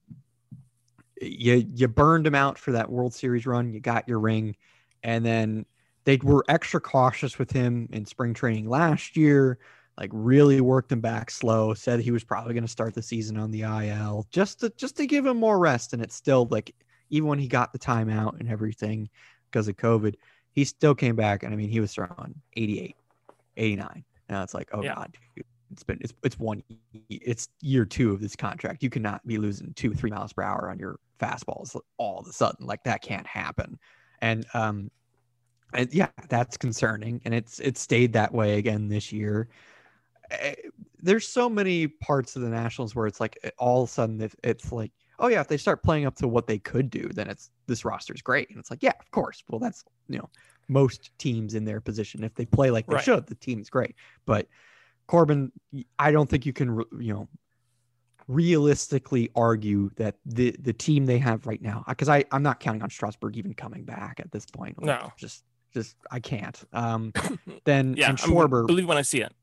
you you burned him out for that World Series run. You got your ring, and then they were extra cautious with him in spring training last year. Like really worked him back slow. Said he was probably going to start the season on the IL just to just to give him more rest. And it's still like even when he got the timeout and everything because of COVID, he still came back. And I mean, he was throwing 88, 89. Now it's like, oh Yeah. god, dude, it's been it's it's one it's year two of this contract. You cannot be losing two three miles per hour on your fastballs all of a sudden. Like that can't happen. And um, and yeah, that's concerning. And it's it stayed that way again this year. Eh, There's so many parts of the Nationals where it's like eh, all of a sudden it's like, oh yeah, if they start playing up to what they could do, then it's this roster's great. And it's like, yeah, of course. Well, that's you know most teams in their position. If they play like they Right. should, the team's great. But Corbin, I don't think you can, you know, realistically argue that the the team they have right now, because I I'm not counting on Strasburg even coming back at this point. Like, No. just just I can't. Um, then Yeah, and I'm- believe when I see it.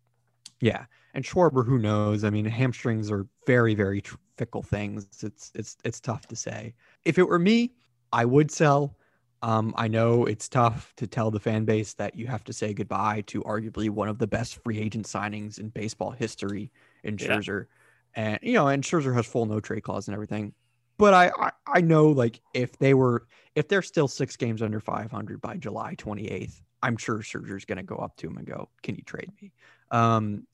yeah, and Schwarber, who knows? I mean, hamstrings are very very fickle things. It's it's it's tough to say. If it were me, I would sell. Um, I know it's tough to tell the fan base that you have to say goodbye to arguably one of the best free agent signings in baseball history in Yeah. Scherzer, and you know, and Scherzer has full no trade clause and everything. But I, I I know like if they were if they're still six games under 500 by July 28th, I'm sure Scherzer's going to go up to him and go, "Can you trade me?" Um,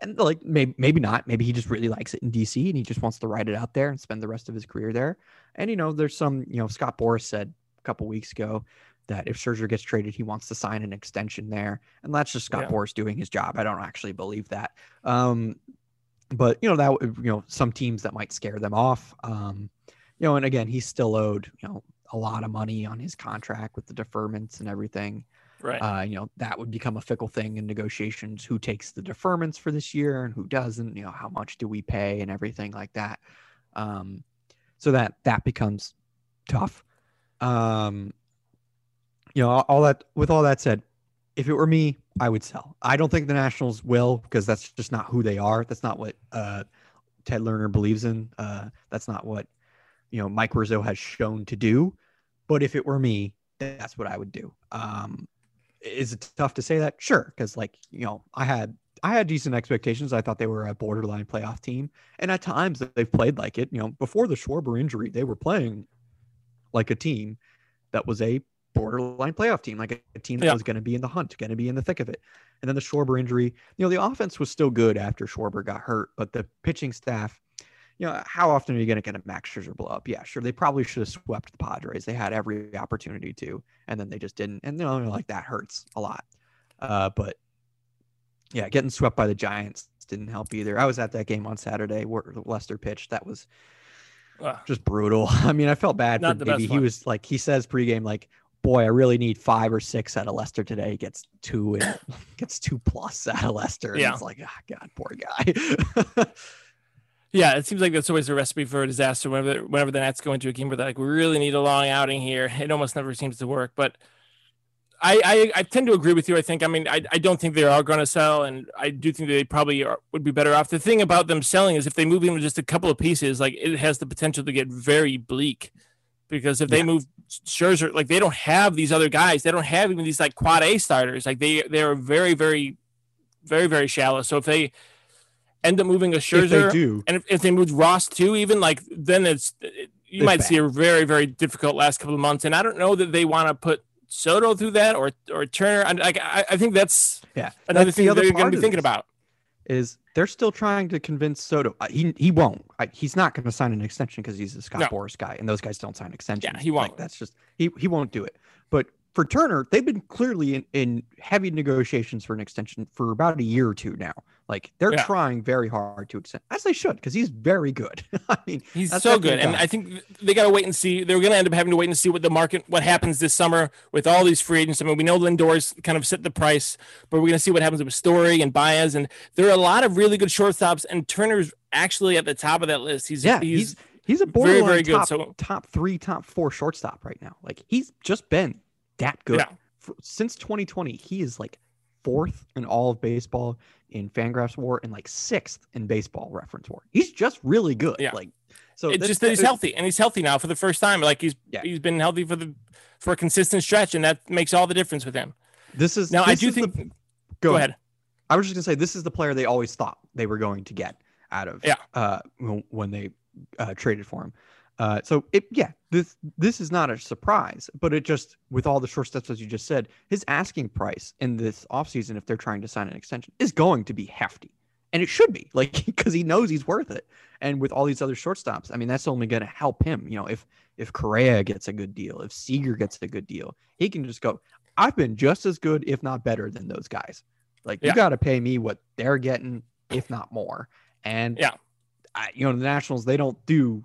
and like maybe maybe not. Maybe he just really likes it in DC and he just wants to ride it out there and spend the rest of his career there. And you know, there's some you know Scott Boras said a couple weeks ago that if Scherzer gets traded, he wants to sign an extension there, and that's just Scott Yeah. Boras doing his job. I don't actually believe that. Um, but you know that would- you know some teams that might scare them off. Um, you know, and again, he's still owed you know a lot of money on his contract with the deferments and everything Right. uh, you know that would become a fickle thing in negotiations who takes the deferments for this year and who doesn't you know how much do we pay and everything like that um, so that that becomes tough um, you know all, that with all that said if it were me i would sell i don't think the nationals will because that's just not who they are that's not what uh, ted lerner believes in uh, that's not what you know mike rizzo has shown to do but if it were me that's what i would do um, is it tough to say that? Sure, because like you know, I had I had decent expectations. I thought they were a borderline playoff team, and at times they've played like it. You know, before the Schwarber injury, they were playing like a team that was a borderline playoff team, like a, a team that Yeah. was going to be in the hunt, going to be in the thick of it. And then the Schwarber injury, you know, the offense was still good after Schwarber got hurt, but the pitching staff. You know, how often are you going to get a Max Scherzer blow up? Yeah, sure. They probably should have swept the Padres. They had every opportunity to and then they just didn't. And you know, like that hurts a lot. Uh, but yeah, getting swept by the Giants didn't help either. I was at that game on Saturday where Lester pitched. That was Ugh. just brutal. I mean, I felt bad Not for maybe he was like he says pregame like, "Boy, I really need five or six out of Lester today." He gets two and gets two plus out of Lester. And Yeah. it's like, ah, God, poor guy. Yeah, it seems like that's always a recipe for a disaster. Whenever whenever the Nats go into a game where they're like, we really need a long outing here, it almost never seems to work. But I I, I tend to agree with you. I think I mean I, I don't think they are going to sell, and I do think they probably are, would be better off. The thing about them selling is if they move in with just a couple of pieces, like it has the potential to get very bleak. Because if they Yeah. move Scherzer, like they don't have these other guys, they don't have even these like quad A starters. Like they they are very very very very shallow. So if they end up moving a if Scherzer, they do, and if, if they move Ross too, even like then it's it- you It's might see a very very difficult last couple of months. And I don't know that they want to put Soto through that or or Turner. And like I, I think that's yeah, another that's thing the other they're going to be thinking about. is they're still trying to convince Soto. uh, He he won't. I, he's not going to sign an extension because he's a Scott No. Boras guy, and those guys don't sign extensions. he won't. that's just he he won't do it. But for Turner, they've been clearly in, in heavy negotiations for an extension for about a year or two now. Like they're Yeah. trying very hard to extend, as they should, because he's very good. I mean, He's so good, and. I think they got to wait and see. They're going to end up having to wait and see what the market, what happens this summer with all these free agents. I mean, we know Lindor's kind of set the price, but we're going to see what happens with Story and Baez, and there are a lot of really good shortstops, and Turner's actually at the top of that list. He's yeah, he's, he's he's a very borderline very good. top, So top three, top four shortstop right now. Like he's just been that good Yeah. For, since 2020. He is like fourth in all of baseball in Fangraphs WAR and like sixth in Baseball Reference WAR. He's just really good. Yeah. Like so, it's just that he's healthy, and he's healthy now for the first time. Like he's Yeah. he's been healthy for the for a consistent stretch, and that makes all the difference with him. This is Now, I do is the- think. go, go ahead. ahead. I was just gonna say this is the player they always thought they were going to get out of Yeah. uh when when they uh traded for him. Uh so it yeah, this this is not a surprise, but it just with all the short steps as you just said, his asking price in this offseason if they're trying to sign an extension is going to be hefty. And it should be, like because he knows he's worth it. And with all these other shortstops, I mean that's only gonna help him. You know, if if Correa gets a good deal, if Seager gets a good deal, he can just go, I've been just as good, if not better, than those guys. Like Yeah. you got to pay me what they're getting, if not more. And Yeah. I, you know the Nationals they don't do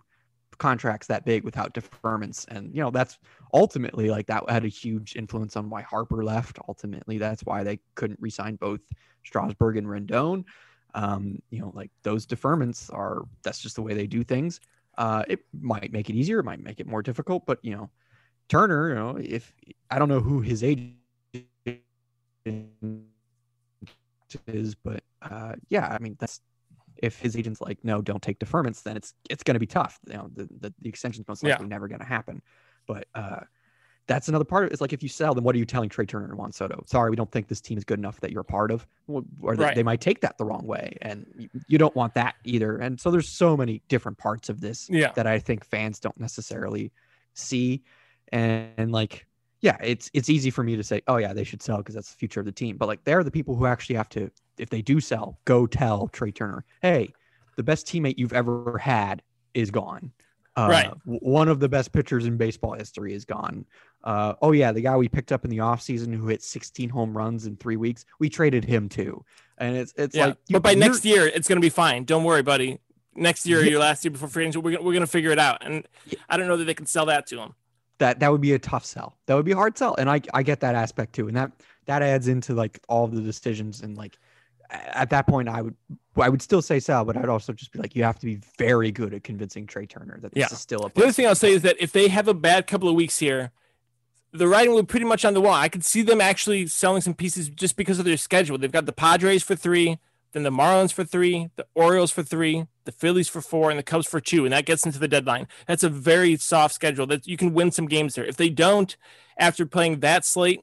contracts that big without deferments, and you know that's ultimately like that had a huge influence on why Harper left. Ultimately, that's why they couldn't re-sign both Strasburg and Rendon. Um, you know, like those deferments are that's just the way they do things. Uh, it might make it easier, it might make it more difficult, but you know, Turner, you know, if I don't know who his agent is, but uh, yeah, I mean that's if his agent's like, no, don't take deferments, then it's it's going to be tough. You know, the the, the extension's most Yeah. likely never going to happen. But uh, that's another part of it. It's like if you sell, then what are you telling Trea Turner and Juan Soto? Sorry, we don't think this team is good enough that you're a part of. Well, Or they, they might take that the wrong way, and you, you don't want that either. And so there's so many different parts of this Yeah. that I think fans don't necessarily see. And, and like, yeah, it's it's easy for me to say, oh yeah, they should sell because that's the future of the team. But like, they're the people who actually have to, if they do sell, go tell Trea Turner, hey, the best teammate you've ever had is gone. Uh, Right. One of the best pitchers in baseball history is gone. Uh, oh yeah, the guy we picked up in the offseason who hit 16 home runs in three weeks, we traded him too. And it's it's Yeah. like, you- but by next year, it's going to be fine. Don't worry, buddy. Next year, or Yeah. your last year before free agency, we're we're going to figure it out. And Yeah. I don't know that they can sell that to him. that that would be a tough sell. That would be a hard sell, and I I get that aspect too, and that that adds into like all the decisions and like at that point I would I would still say sell, but I'd also just be like you have to be very good at convincing Trea Turner that this Yeah. is still a The other thing I'll say is that if they have a bad couple of weeks here, the writing will be pretty much on the wall. I could see them actually selling some pieces just because of their schedule. They've got the Padres for three, then the Marlins for three, the Orioles for three, the Phillies for four, and the Cubs for two, and that gets into the deadline. That's a very soft schedule. That you can win some games there. If they don't, after playing that slate,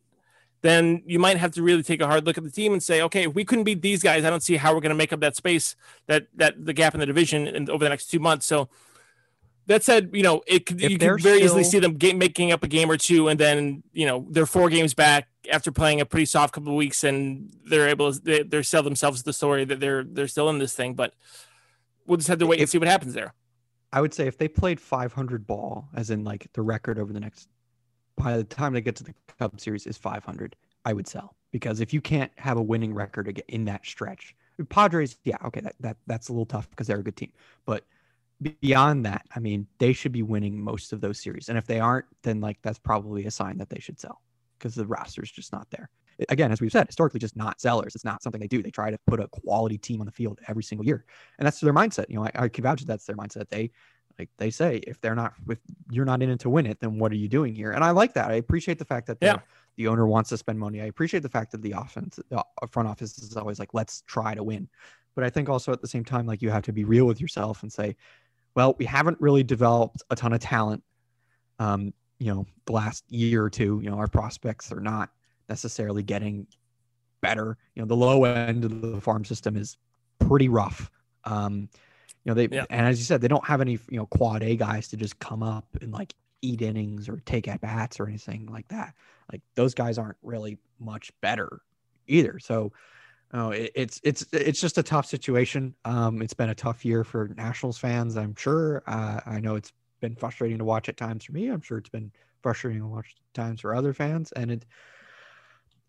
then you might have to really take a hard look at the team and say, okay, if we couldn't beat these guys, I don't see how we're going to make up that space, that that the gap in the division, and over the next two months. So that said, you know, it could, you could very easily see them get, making up a game or two, and then you know they're four games back after playing a pretty soft couple of weeks, and they're able to they, they're sell themselves the story that they're they're still in this thing. But we'll just have to wait and see what happens there. I would say if they played 500 ball, as in like the record over the next, by the time they get to the Cub series is 500, I would sell because if you can't have a winning record in that stretch, Padres, yeah, okay, that, that that's a little tough because they're a good team, but beyond that, I mean, they should be winning most of those series, and if they aren't, then like that's probably a sign that they should sell because the roster's just not there. Again, as we've said, historically, just not sellers. It's not something they do. They try to put a quality team on the field every single year and that's their mindset. You know, I, I can vouch that that's their mindset. They like they say, if they're not if you're not in it to win it, then what are you doing here? And I like that. I appreciate the fact that the, Yeah. the owner wants to spend money. I appreciate the fact that the offense, the front office is always like, let's try to win. But I think also at the same time, like you have to be real with yourself and say, well, we haven't really developed a ton of talent. Um, you know, the last year or two, you know, our prospects are not necessarily getting better. You know, the low end of the farm system is pretty rough. Um, you know, they Yeah. and as you said, they don't have any you know quad A guys to just come up and like eat innings or take at bats or anything like that. Like those guys aren't really much better either. So, oh, it, it's it's it's just a tough situation. Um, it's been a tough year for Nationals fans. I'm sure. Uh, I know it's been frustrating to watch at times for me. I'm sure it's been frustrating to watch at times for other fans, and it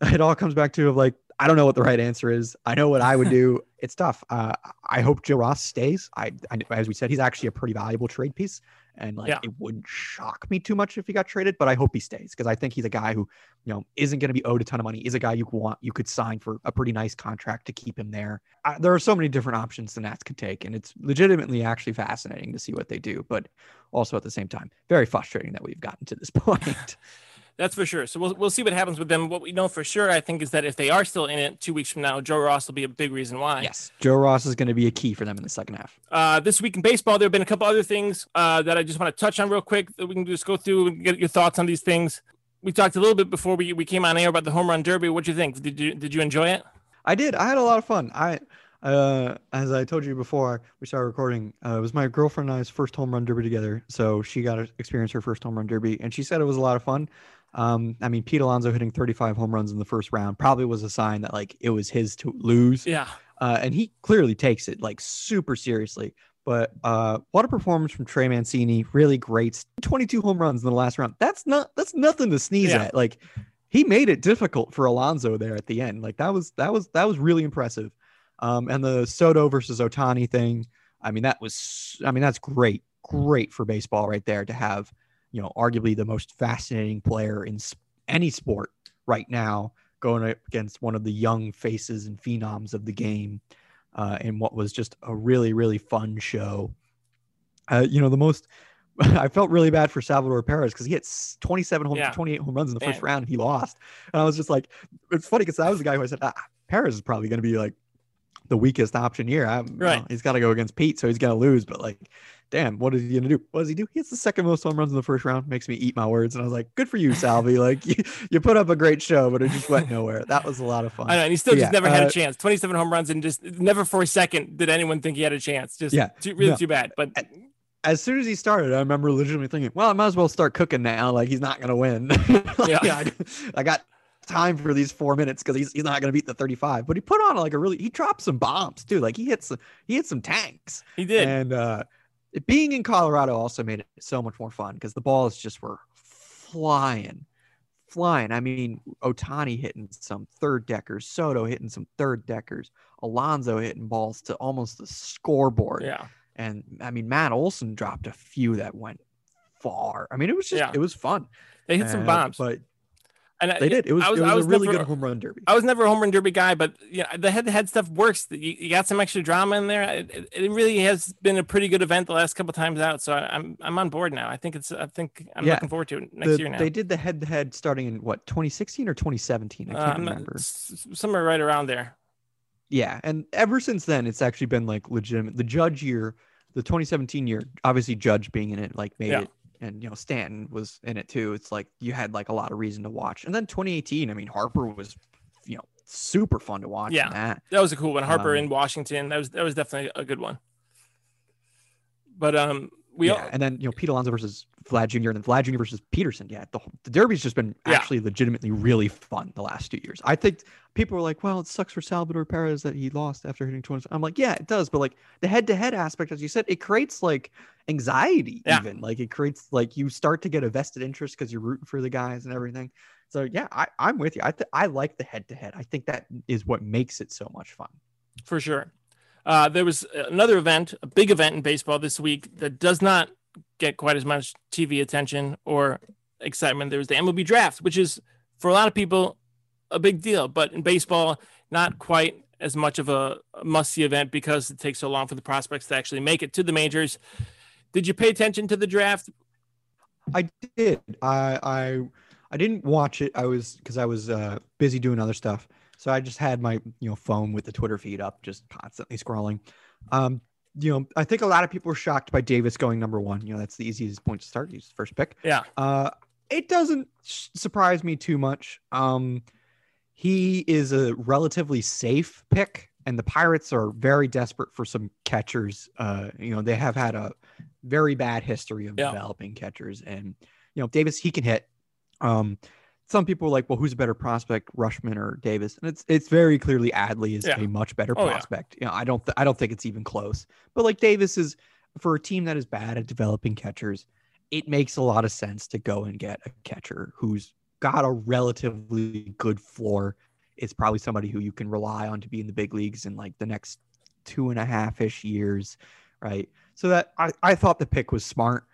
it all comes back to like I don't know what the right answer is. I know what I would do. it's tough. Uh, I hope Joe Ross stays. I, I, as we said, he's actually a pretty valuable trade piece, and like Yeah. it wouldn't shock me too much if he got traded. But I hope he stays because I think he's a guy who, you know, isn't going to be owed a ton of money. Is a guy you want you could sign for a pretty nice contract to keep him there. I, there are so many different options the Nats could take, and it's legitimately actually fascinating to see what they do. But also at the same time, very frustrating that we've gotten to this point. That's for sure. So we'll we'll see what happens with them. What we know for sure, I think, is that if they are still in it two weeks from now, Joe Ross will be a big reason why. yes, Joe Ross is going to be a key for them in the second half. Uh, this week in baseball, there have been a couple other things uh, that I just want to touch on real quick. That we can just go through and get your thoughts on these things. We talked a little bit before we, we came on air about the home run derby. What do you think? Did you did you enjoy it? I did. I had a lot of fun. I, uh, as I told you before we started recording, uh, it was my girlfriend and I's first home run derby together. So she got to experience her first home run derby, and she said it was a lot of fun. Um, I mean, Pete Alonso hitting 35 home runs in the first round probably was a sign that like it was his to lose. Yeah, uh, and he clearly takes it like super seriously. But uh, what a performance from Trey Mancini! Really great, 22 home runs in the last round. That's not that's nothing to sneeze Yeah. at. Like he made it difficult for Alonso there at the end. Like that was that was that was really impressive. Um, and the Soto versus Ohtani thing. I mean, that was I mean that's great, great for baseball right there to have you know arguably the most fascinating player in any sport right now going up against one of the young faces and phenoms of the game uh, in what was just a really really fun show. Uh, you know the most. I felt really bad for Salvador Perez because he hit s- 27 home, Yeah. 28 home runs in the first round and he lost. And I was just like, it's funny because I was the guy who I said, ah, Perez is probably going to be like the weakest option here. I, Right. he's got to go against Pete, so he's going to lose. But like, damn, what is he going to do? What does he do? He hits the second most home runs in the first round. Makes me eat my words. And I was like, good for you, Salvi. like, you, you put up a great show, but it just went nowhere. That was a lot of fun. I know, and he still But just yeah, never had uh, a chance. Twenty-seven home runs, and just never for a second did anyone think he had a chance. Just Yeah, too, really no. too bad. But as soon as he started, I remember legitimately thinking, well, I might as well start cooking now. Like he's not gonna win. Like, Yeah. I, I got time for these four minutes because he's, he's not gonna beat the 35. But he put on like a really he dropped some bombs too. Like he hit some he hit some tanks. he did. And uh it- being in Colorado also made it so much more fun because the balls just were flying. Flying. I mean, Ohtani hitting some third deckers, Soto hitting some third deckers, Alonso hitting balls to almost the scoreboard. yeah, And I mean, Matt Olson dropped a few that went far. I mean, it was just Yeah. it was fun. they hit some Uh, bombs. but and I- they did. It was, I was, it was, I was a really never, good home run derby. I was never a home run derby guy, but yeah, the head-to-head stuff works. You, you got some extra drama in there. It, it, really has been a pretty good event the last couple times out. So I, I'm I'm on board now. I think it's I think I'm Yeah. looking forward to it next The- year now. They did the head to head starting in what 2016 or 2017. I can't I'm remember. somewhere right around there. Yeah, and ever since then, it's actually been like legitimate. The Judge year, the 2017 year, obviously Judge being in it, like made Yeah. it, and you know Stanton was in it too. It's like you had like a lot of reason to watch. And then 2018, I mean Harper was, you know, super fun to watch. Yeah. that. That was a cool one. Harper Um, in Washington. That was that was definitely a good one. But um, we yeah, all, and then you know Pete Alonso versus Vlad Jr. and then Vlad Jr. versus Pederson. Yeah, the, the Derby's just been Yeah. actually legitimately really fun the last two years. I think people are like, "Well, it sucks for Salvador Perez that he lost after hitting 20." I'm like, yeah, it does, but like the head-to-head aspect, as you said, it creates like anxiety. Yeah. Even like it creates like you start to get a vested interest because you're rooting for the guys and everything. So yeah, I, I'm with you. I th- I like the head-to-head. I think that is what makes it so much fun. for sure. Uh, there was another event, a big event in baseball this week that does not get quite as much TV attention or excitement. There was the MLB draft, which is for a lot of people a big deal, but in baseball, not quite as much of a must see event because it takes so long for the prospects to actually make it to the majors. Did you pay attention to the draft? I did. I I I didn't watch it. I was because I was uh, busy doing other stuff. So I just had my you know phone with the Twitter feed up, just constantly scrolling. Um, you know, I think a lot of people were shocked by Davis going number one. You know, that's the easiest point to start. He's the first pick. Yeah. Uh, it doesn't surprise me too much. Um, he is a relatively safe pick, and the Pirates are very desperate for some catchers. Uh, you know, they have had a very bad history of Yeah. developing catchers, and you know, Davis he can hit. Um, some people are like, well, who's a better prospect, Rutschman or Davis? And it's it's very clearly Adley is Yeah. a much better Oh, yeah. prospect. You know, I don't th- I don't think it's even close. But like Davis is for a team that is bad at developing catchers, it makes a lot of sense to go and get a catcher who's got a relatively good floor it's probably somebody who you can rely on to be in the big leagues in like the next two and a half ish years, right? So that I, I thought the pick was smart.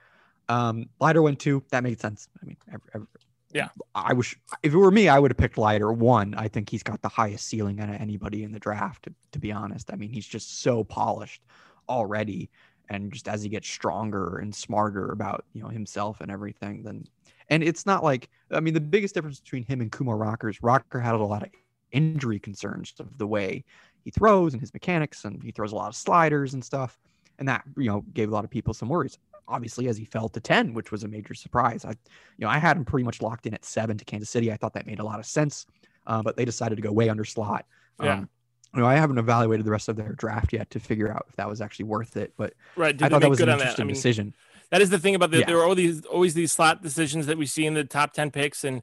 Um, Leiter went two. That made sense. I mean, every, every, Yeah. I wish if it were me, I would have picked Leiter one. I think he's got the highest ceiling out of anybody in the draft. To, to be honest, I mean, he's just so polished already, and just as he gets stronger and smarter about you know himself and everything, then and it's not like I mean the biggest difference between him and Kumar Rocker is Rocker had a lot of injury concerns of the way he throws and his mechanics, and he throws a lot of sliders and stuff, and that you know gave a lot of people some worries. Obviously, as he fell to ten, which was a major surprise. I, you know, I had him pretty much locked in at seven to Kansas City. I thought that made a lot of sense, uh, but they decided to go way under slot. Yeah. Um, you know, I haven't evaluated the rest of their draft yet to figure out if that was actually worth it, but Right. Did I thought that was an that? I interesting mean, decision. that is the thing about the, Yeah. there are all these always these slot decisions that we see in the top ten picks, and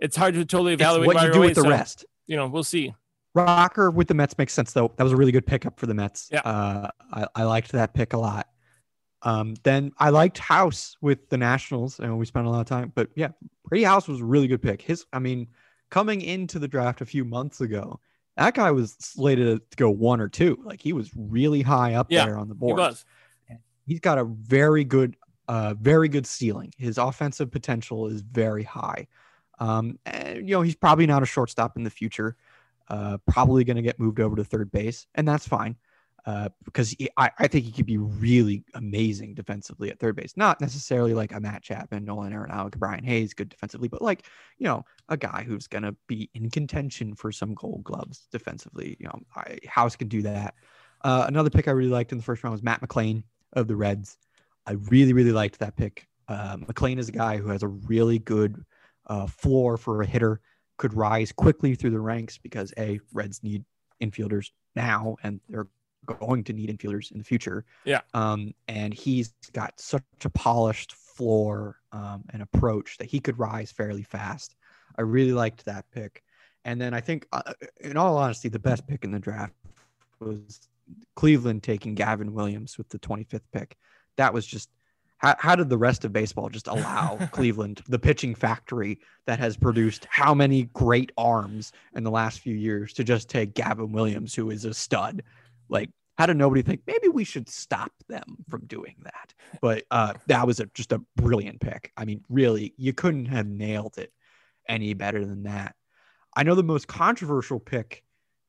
it's hard to totally It's evaluate what you do with the so, rest. You know, we'll see. Rocker with the Mets makes sense though. That was a really good pickup for the Mets. Yeah. Uh, I, I liked that pick a lot. Um, then I liked House with the Nationals, and we spent a lot of time. But yeah, Brady House was a really good pick. His, I mean, coming into the draft a few months ago, that guy was slated to go one or two. Like he was really high up Yeah, there on the board. He was. He's got a very good, uh, very good ceiling. His offensive potential is very high. Um, and you know he's probably not a shortstop in the future. Uh, probably going to get moved over to third base, and that's fine. Uh, because he, I, I think he could be really amazing defensively at third base. Not necessarily like a Matt Chapman, Nolan Arenado, Brian Hayes, good defensively, but like you know a guy who's going to be in contention for some Gold Gloves defensively. You know, I, House can do that. Uh, another pick I really liked in the first round was Matt McLain of the Reds. I really, really liked that pick. Uh, McLain is a guy who has a really good uh, floor for a hitter, could rise quickly through the ranks because a Reds need infielders now, and they're going to need infielders in the future. Yeah. Um, and he's got such a polished floor um, and approach that he could rise fairly fast. I really liked that pick. And then I think, uh, in all honesty, the best pick in the draft was Cleveland taking Gavin Williams with the 25th pick. That was just how, how did the rest of baseball just allow Cleveland, the pitching factory that has produced how many great arms in the last few years, to just take Gavin Williams, who is a stud? Like, how did nobody think maybe we should stop them from doing that? But uh, that was a, just a brilliant pick. I mean, really, you couldn't have nailed it any better than that. I know the most controversial pick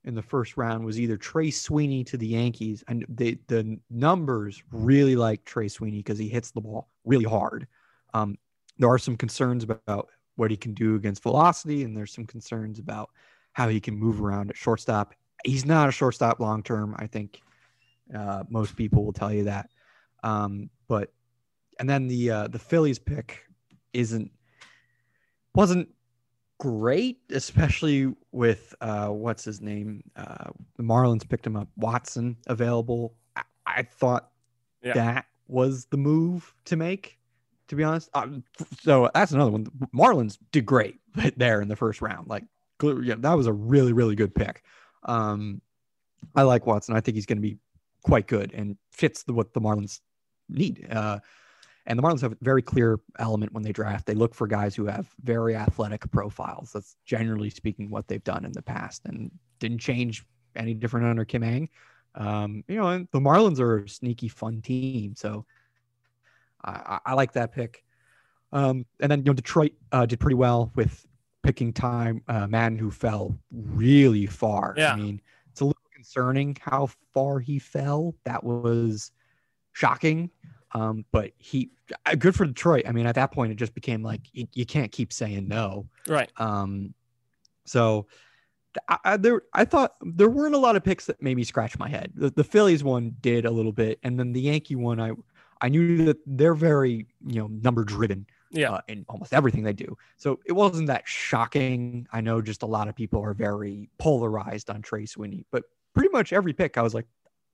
in the first round was either Trey Sweeney to the Yankees, and the the numbers really like Trey Sweeney because he hits the ball really hard. Um, there are some concerns about what he can do against velocity, and there's some concerns about how he can move around at shortstop. He's not a shortstop long term. I think uh, most people will tell you that. Um, but and then the uh, the Phillies pick isn't wasn't great, especially with uh, what's his name? Uh, the Marlins picked him up. Watson available. I, I thought Yeah. that was the move to make. To be honest, um, so that's another one. Marlins did great there in the first round. Like, yeah, that was a really, really good pick. Um, I like Watson. I think he's going to be quite good and fits the, what the Marlins need. Uh, and the Marlins have a very clear element when they draft. They look for guys who have very athletic profiles. That's generally speaking what they've done in the past and didn't change any different under Kim Ng. Um, you know, and the Marlins are a sneaky, fun team. So I, I, I like that pick. Um, and then, you know, Detroit uh, did pretty well with picking time, uh, Madden, who fell really far. Yeah. I mean, it's a little concerning how far he fell. That was shocking. Um, but he uh, good for Detroit. I mean, at that point, it just became like you, you can't keep saying no. Right. Um, so I, I, there, I thought there weren't a lot of picks that made me scratch my head. The, the Phillies one did a little bit, and then the Yankee one, I, I knew that they're very, you know, number driven Yeah. uh, in almost everything they do. So it wasn't that shocking. I know just a lot of people are very polarized on Trey Sweeney, but pretty much every pick, I was like,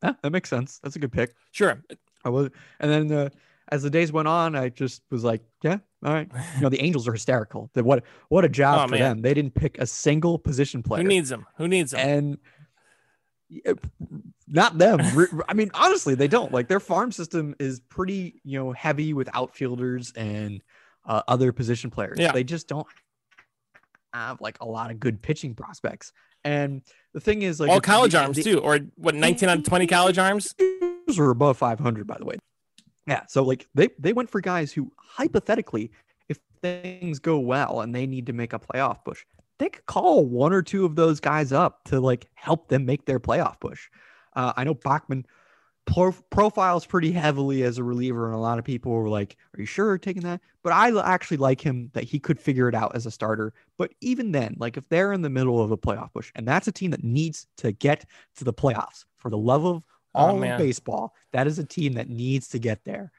that makes sense. That's a good pick. Sure. I was, and then uh, as the days went on, I just was like, yeah, all right. You know, the Angels are hysterical. That what what a job Oh, for man. them. They didn't pick a single position player, Who needs them? Who needs them? and yeah, not them. I mean, honestly, they don't. Like their farm system is pretty, you know, heavy with outfielders and uh, other position players. Yeah. They just don't have like a lot of good pitching prospects. And the thing is, like all college the, arms the, too, or what, 19 out of 20 college arms? Are above 500, by the way. Yeah, so like they they went for guys who hypothetically, if things go well and they need to make a playoff push, they could call one or two of those guys up to like help them make their playoff push. Uh, I know Bachman pro- profiles pretty heavily as a reliever, and a lot of people were like, "Are you sure taking that?" But I actually like him that he could figure it out as a starter. But even then, like if they're in the middle of a playoff push, and that's a team that needs to get to the playoffs for the love of Oh, all oh, of baseball, that is a team that needs to get there.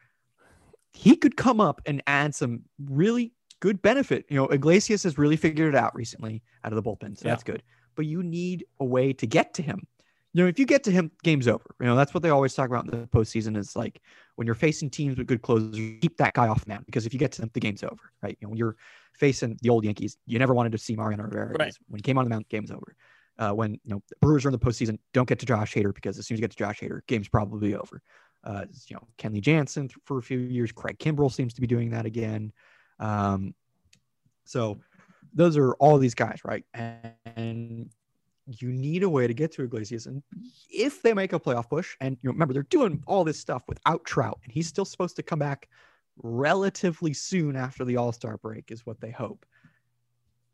He could come up and add some really good benefit. You know, Iglesias has really figured it out recently out of the bullpen, so yeah. that's good. But you need a way to get to him you know, if you get to him, game's over. You know, that's what they always talk about in the postseason is like when you're facing teams with good closers, keep that guy off man because if you get to them, the game's over, right? You know, when you're facing the old Yankees, you never wanted to see Mariano Rivera. Right. When he came on the mound, game's over. Uh, when you know Brewers are in the postseason, don't get to Josh Hader because as soon as you get to Josh Hader, game's probably over. Uh, you know, Kenley Jansen for a few years, Craig Kimbrel seems to be doing that again. Um, so those are all these guys, right? And, and you need a way to get to Iglesias. And if they make a playoff push, and you know, remember they're doing all this stuff without Trout, and he's still supposed to come back relatively soon after the All Star break, is what they hope.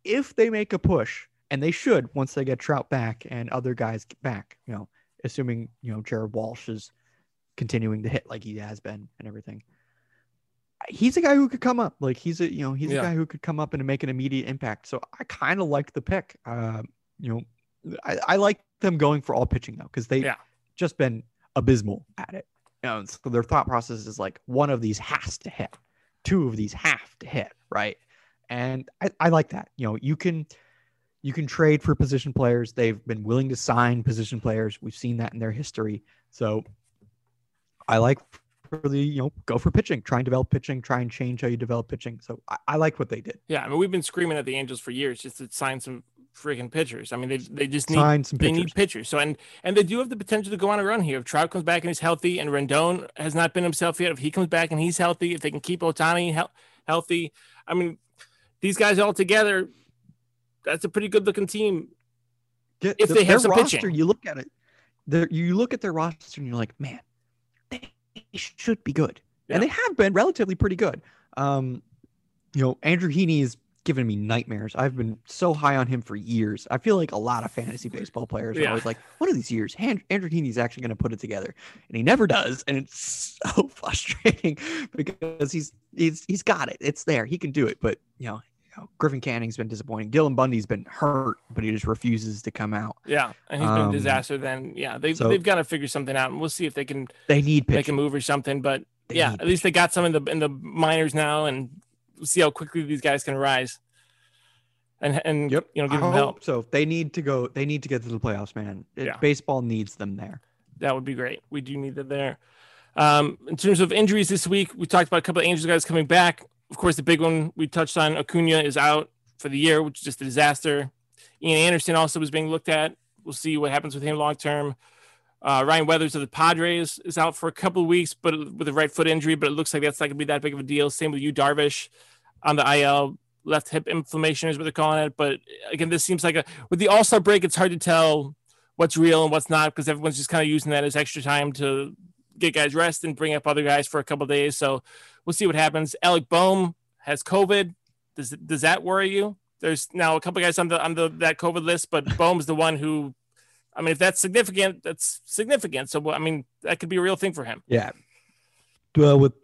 If they make a push, and they should once they get Trout back and other guys get back, you know, assuming you know Jared Walsh is continuing to hit like he has been and everything. He's a guy who could come up. Like he's a you know he's yeah. a guy who could come up and make an immediate impact. So I kind of like the pick. Uh, you know, I, I like them going for all pitching though, because they yeah. just been abysmal at it. You know, so their thought process is like one of these has to hit, two of these have to hit, right? And I, I like that. You know, you can you can trade for position players. They've been willing to sign position players. We've seen that in their history. So I like for the you know go for pitching, try and develop pitching, try and change how you develop pitching. So I, I like what they did. Yeah, I mean we've been screaming at the Angels for years just to sign some freaking pitchers. I mean, they they just need Sign some they pitchers. need pitchers. So and and they do have the potential to go on a run here. If Trout comes back and he's healthy, and Rendon has not been himself yet, if he comes back and he's healthy, if they can keep Ohtani he- healthy, I mean, these guys all together, that's a pretty good looking team. Get, if the, they have some roster, pitching, you look at it. You look at their roster and you're like, man, they should be good, yeah. and they have been relatively pretty good. Um, you know, Andrew Heaney is given me nightmares. I've been so high on him for years. I feel like a lot of fantasy baseball players yeah. are always like, one of these years, Andrew Heaney's actually going to put it together, and he never does, and it's so frustrating because he's he's he's got it. It's there. He can do it, but you know. Know Griffin Canning's been disappointing. Dylan Bundy's been hurt, but he just refuses to come out. Yeah, and he's been um, a disaster. Then, yeah, they so they've got to figure something out, and we'll see if they can. They need pitching. make a move or something. But they yeah, at least they got some in the in the minors now, and we'll see how quickly these guys can rise and and yep. you know give I them help. So they need to go. They need to get to the playoffs, man. It, yeah. Baseball needs them there. That would be great. We do need them there. Um, in terms of injuries this week, we talked about a couple of Angels guys coming back. Of course, the big one we touched on, Acuna is out for the year, which is just a disaster. Ian Anderson also was being looked at. We'll see what happens with him long term. Uh, Ryan Weathers of the Padres is out for a couple of weeks, but with a right foot injury. But it looks like that's not going to be that big of a deal. Same with Yu Darvish on the IL left hip inflammation is what they're calling it. But again, this seems like a with the All Star break, it's hard to tell what's real and what's not because everyone's just kind of using that as extra time to get guys rest and bring up other guys for a couple days. So we'll see what happens. Alec Bohm has COVID. Does does that worry you? There's now a couple guys on the on the that COVID list, but Bohm's the one who. I mean, if that's significant, that's significant. So, I mean, that could be a real thing for him. Yeah. Well, with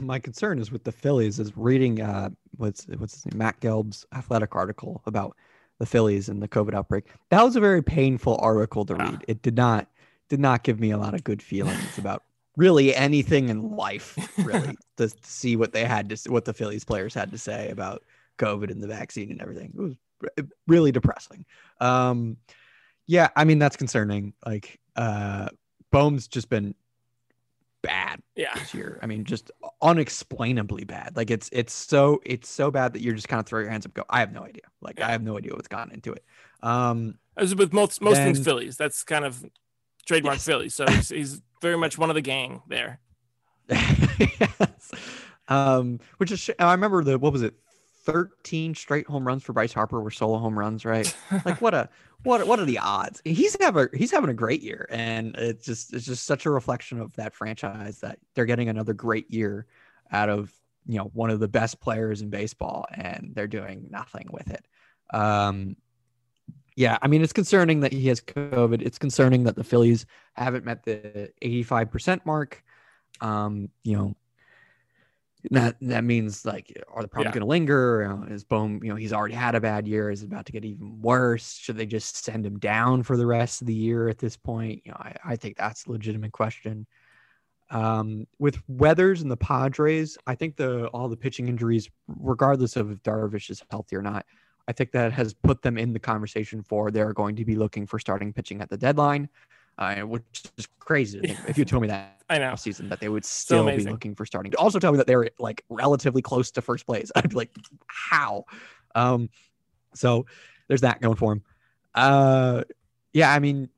my concern is with the Phillies is reading uh, what's what's his name? Matt Gelb's athletic article about the Phillies and the COVID outbreak. That was a very painful article to read. It did not did not give me a lot of good feelings about really anything in life. Really, to, see what they had to what the Phillies players had to say about COVID and the vaccine and everything. It was really depressing. Um, yeah, I mean that's concerning. Like uh, Bohm's just been bad yeah. this year. I mean, just unexplainably bad. Like it's it's so it's so bad that you're just kind of throw your hands up, go. I have no idea. Like yeah. I have no idea what's gone into it. Um, as with most most then, things Phillies, that's kind of trademark yes. Phillies. So he's, he's very much one of the gang there. yes. Um, which is I remember the what was it 13 straight home runs for Bryce Harper were solo home runs, right? like what a what what are the odds? He's having he's having a great year, and it's just it's just such a reflection of that franchise that they're getting another great year out of you know one of the best players in baseball, and they're doing nothing with it. Um, yeah, I mean it's concerning that he has COVID. It's concerning that the Phillies haven't met the 85% mark. Um, you know, that that means like are the problems Yeah. going to linger is Bohm you know he's already had a bad year is it about to get even worse should they just send him down for the rest of the year at this point you know I, I think that's a legitimate question um with Weathers and the Padres I think the all the pitching injuries regardless of if Darvish is healthy or not I think that has put them in the conversation for they're going to be looking for starting pitching at the deadline uh, which is crazy to if you told me that I know. season that they would still be looking for starting. Also tell me that they're like relatively close to first place. I'd be like, how? Um, so there's that going for him. Uh, yeah, I mean,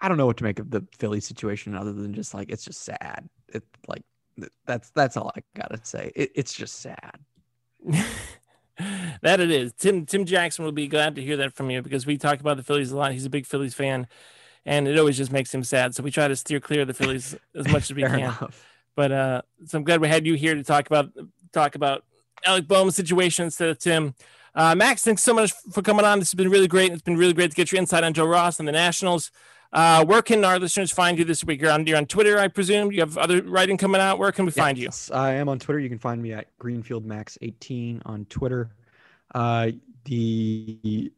I don't know what to make of the Philly situation other than just like it's just sad. It like that's that's all I gotta say. It, it's just sad. that it is. Tim Tim Jackson will be glad to hear that from you because we talk about the Phillies a lot. He's a big Phillies fan, and it always just makes him sad. So we try to steer clear of the Phillies as much as we can. enough. But uh, so I'm glad we had you here to talk about talk about Alec Bohm's situation instead of Tim. Uh, Max, thanks so much for coming on. This has been really great. It's been really great to get your insight on Joe Ross and the Nationals. Uh, where can our listeners find you this week? You're on, you're on Twitter, I presume. You have other writing coming out. Where can we find you? Yes, I am on Twitter. You can find me at GreenfieldMax18 on Twitter. Uh, the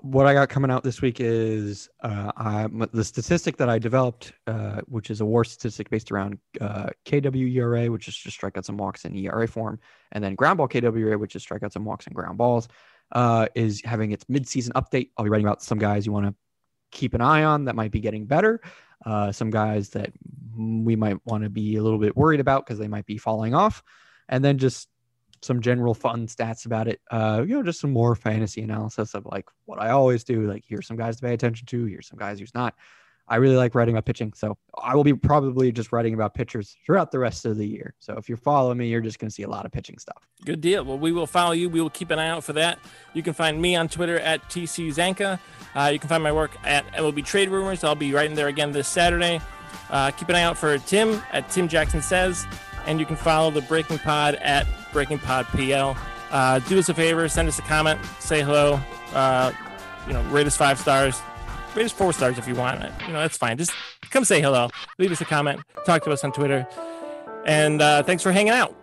what I got coming out this week is uh, I, the statistic that I developed, uh, which is a war statistic based around uh, KWERA, which is just strikeouts and walks in ERA form, and then ground ball KWERA, which is strikeouts and walks and ground balls, uh, is having its midseason update. I'll be writing about some guys you want to keep an eye on that might be getting better, uh, some guys that we might want to be a little bit worried about because they might be falling off, and then just some general fun stats about it. Uh, you know, just some more fantasy analysis of like what I always do. Like here's some guys to pay attention to. Here's some guys who's not. I really like writing about pitching, so I will be probably just writing about pitchers throughout the rest of the year. So if you're following me, you're just going to see a lot of pitching stuff. Good deal. Well, we will follow you. We will keep an eye out for that. You can find me on Twitter at TC Zencka. Uh, you can find my work at MLB Trade Rumors. I'll be writing there again this Saturday. Uh, keep an eye out for Tim at Tim Jackson Says. And you can follow the Breaking Pod at Breaking Pod PL. Uh, do us a favor, send us a comment, say hello, uh, you know, rate us five stars, rate us four stars if you want it. You know, that's fine. Just come say hello, leave us a comment, talk to us on Twitter. And uh, thanks for hanging out.